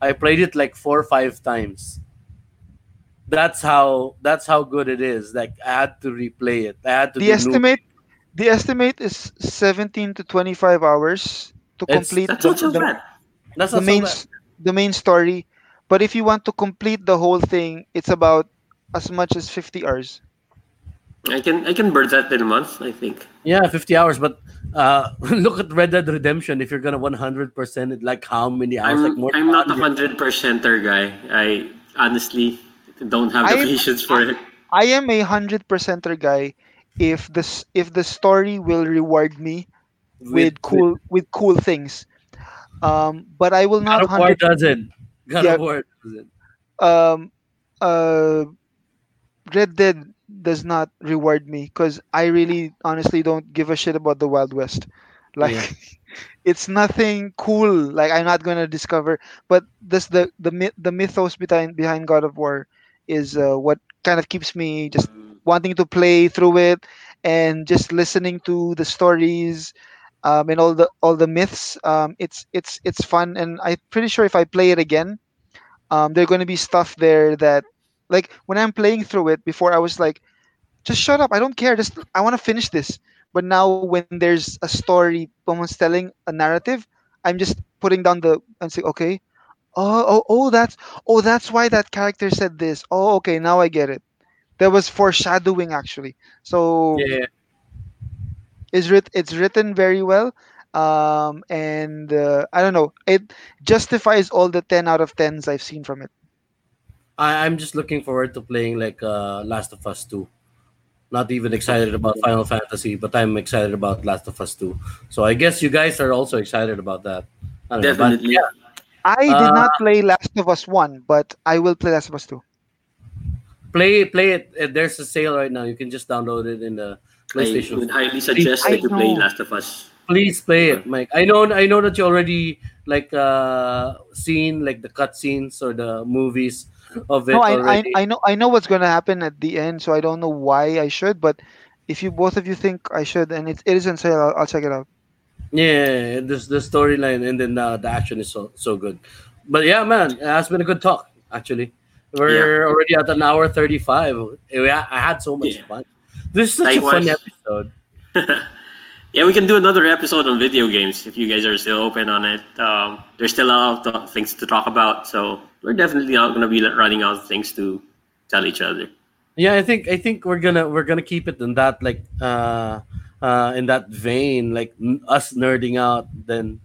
I played it like four or five times. That's how that's how good it is. Like I had to replay it. I had to The do new- estimate the estimate is 17 to 25 hours to It's- complete That's the, not so the- bad. That's the not so main bad. the main story. But if you want to complete the whole thing, it's about as much as 50 hours. I can I can burn that in a month. I think. Yeah, 50 hours. But uh, *laughs* look at Red Dead Redemption. If you're gonna 100% it, like how many hours? I'm more I'm not a hundred percenter guy. I honestly don't have the I- patience for it. I am a hundred percenter guy if this if the story will reward me with, cool with cool things. Um, but I will God not of War hundred doesn't. God Yeah. of War doesn't. um uh Red Dead does not reward me because I really honestly don't give a shit about the Wild West. Like Yeah. *laughs* it's nothing cool. Like I'm not gonna discover. But this the the myth the mythos behind behind God of War is uh, what kind of keeps me just wanting to play through it and just listening to the stories um, and all the all the myths. Um, it's it's it's fun, and I'm pretty sure if I play it again, um, there's going to be stuff there that, like when I'm playing through it before, I was like, just shut up, I don't care, just I want to finish this. But now when there's a story, someone's telling a narrative, I'm just putting down the and say, okay, oh oh oh that's oh that's why that character said this. Oh okay, now I get it. There was foreshadowing actually. So Yeah. is writ it's written very well um and uh, i don't know it justifies all the 10 out of 10s i've seen from it I, I'm just looking forward to playing like uh, Last of Us 2. Not even excited about Final Fantasy, but I'm excited about Last of Us 2. So I guess you guys are also excited about that. I don't know, but Definitely. yeah, i did Uh, not play last of us 1 but i will play last of us 2 play play it. Uh, There's a sale right now. You can just download it in the PlayStation. I PlayStation. would highly suggest that you play. Last of Us. Please play it, Mike. I know I know that you already like uh seen like the cutscenes or the movies of it no I, I i know i know what's going to happen at the end so i don't know why i should but if you both of you think i should and it, it is on sale I'll, I'll check it out Yeah, this the storyline and then uh, the action is so so good. But yeah, man, it has been a good talk. Actually, we're already at an hour thirty five. Yeah, I had so much Yeah. fun. This is such a fun episode. *laughs* yeah, we can do another episode on video games if you guys are still open on it. Um, there's still a lot of th- things to talk about, so we're definitely not going to be like, running out of things to tell each other. Yeah, I think I think we're gonna we're gonna keep it in that like uh uh in that vein, like n- us nerding out. Then,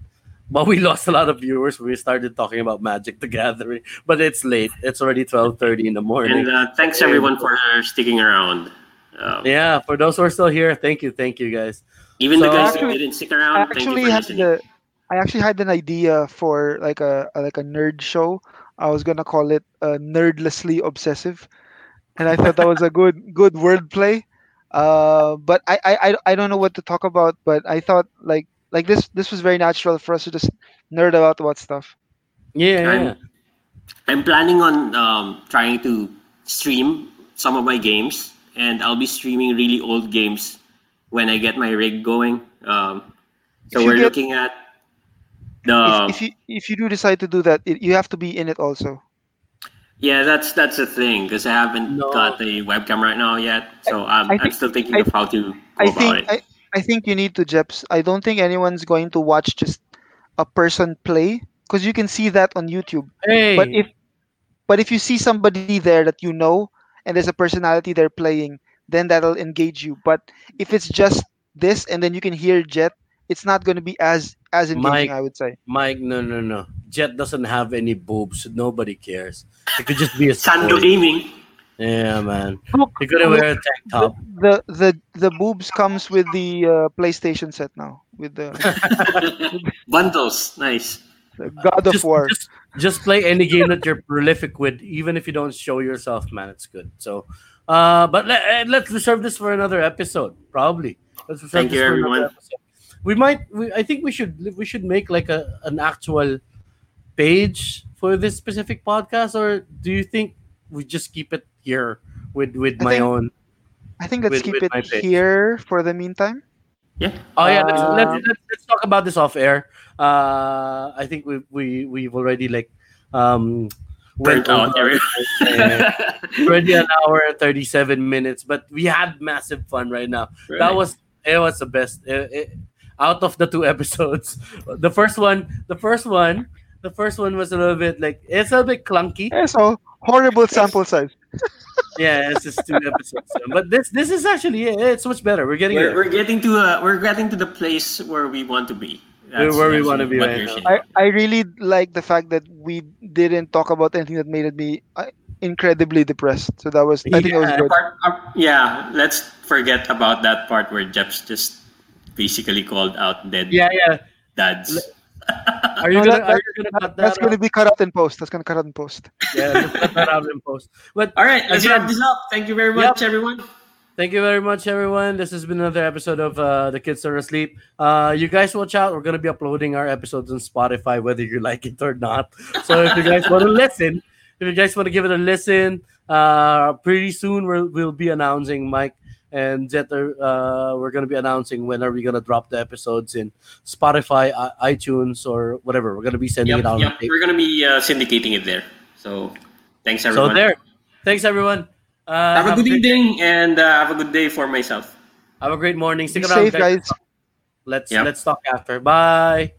but we *laughs* lost a lot of viewers. when We started talking about Magic the Gathering, but it's late. It's already twelve thirty in the morning. And uh, thanks everyone for sticking around. Um, yeah, for those who are still here, thank you, thank you guys. Even the So- guys Actually- who didn't stick I around, thank you actually for had listening. the I actually had an idea for like a, a like a nerd show. I was gonna call it uh, nerdlessly obsessive, and I thought that was a good good wordplay. Uh, but I, I I I don't know what to talk about. But I thought like like this this was very natural for us to just nerd about about stuff. Yeah, yeah. I'm, I'm planning on um, trying to stream some of my games, and I'll be streaming really old games when I get my rig going. Um, so we're get- looking at the if, if you if you do decide to do that, it, you have to be in it also. Yeah, that's that's the thing because I haven't No. got the webcam right now yet, so I'm, I I'm still thinking I- of how to go I about think it. I, I think you need to Jeps. I don't think anyone's going to watch just a person play because you can see that on YouTube. Hey, But if but if you see somebody there that you know and there's a personality there playing, then that'll engage you. But if it's just this and then you can hear Jet, it's not going to be as as engaging. Mike, I would say. Mike, no, no, no. Jet doesn't have any boobs. Nobody cares. It could just be a Sando. Gaming. Yeah, man. You gotta wear a tank top. the the the boobs comes with the uh, PlayStation set now with the, *laughs* Bundles. Nice. the God of just, War. Just, just play any game that you're prolific with, even if you don't show yourself, man. It's good. So, uh, but let, eh, let's reserve this for another episode. Probably. Let's reserve Thank this you, for another everyone. Episode. We might. We, I think we should. We should make like a an actual page for this specific podcast, or do you think we just keep it here with with I my think- own? I think let's with- keep with it here for the meantime. Yeah. Oh yeah, let's, Um, let's, let's, let's talk about this off air. Uh, I think we we we've already like um Burnt out over- *laughs* already an hour and 37 minutes but we had massive fun right now that was it was the best It- it- out of the two *laughs* episodes the first one the first one the first one was a little bit like it's a bit clunky Yeah, so horrible sample size. *laughs* yeah it's just two episodes but this this is actually it's much better we're getting we're, we're getting to uh, we're getting to the place where we want to be. That's, Where we wanna be right now. I, I really like the fact that we didn't talk about anything that made me uh, incredibly depressed. So that was I think it was Yeah. good. Part- uh, yeah, let's forget about that part where Jeps just basically called out dead yeah yeah dads. *laughs* are you No, gonna, that- are you gonna cut that That's going to be cut out in post. That's going to cut out in post. yeah cut that out in post but All right, let's wrap this up. Thank you very much, everyone. Thank you very much, everyone. This has been another episode of uh, The Kids Are Asleep. Uh, you guys watch out. We're going to be uploading our episodes on Spotify, whether you like it or not. So if you guys want to listen, if you guys want to give it a listen, uh, pretty soon we'll, we'll be announcing Mike and Jeter. Uh, we're going to be announcing when are we going to drop the episodes in Spotify, i- iTunes, or whatever. We're going to be sending Yep, it out. yep. We're gonna be uh, syndicating it there. So thanks, everyone. So there. Thanks, everyone. Uh, Have a good great- evening and uh, have a good day for myself. Have a great morning. Stick Be around, safe, guys. Let's Yep. let's talk after. Bye.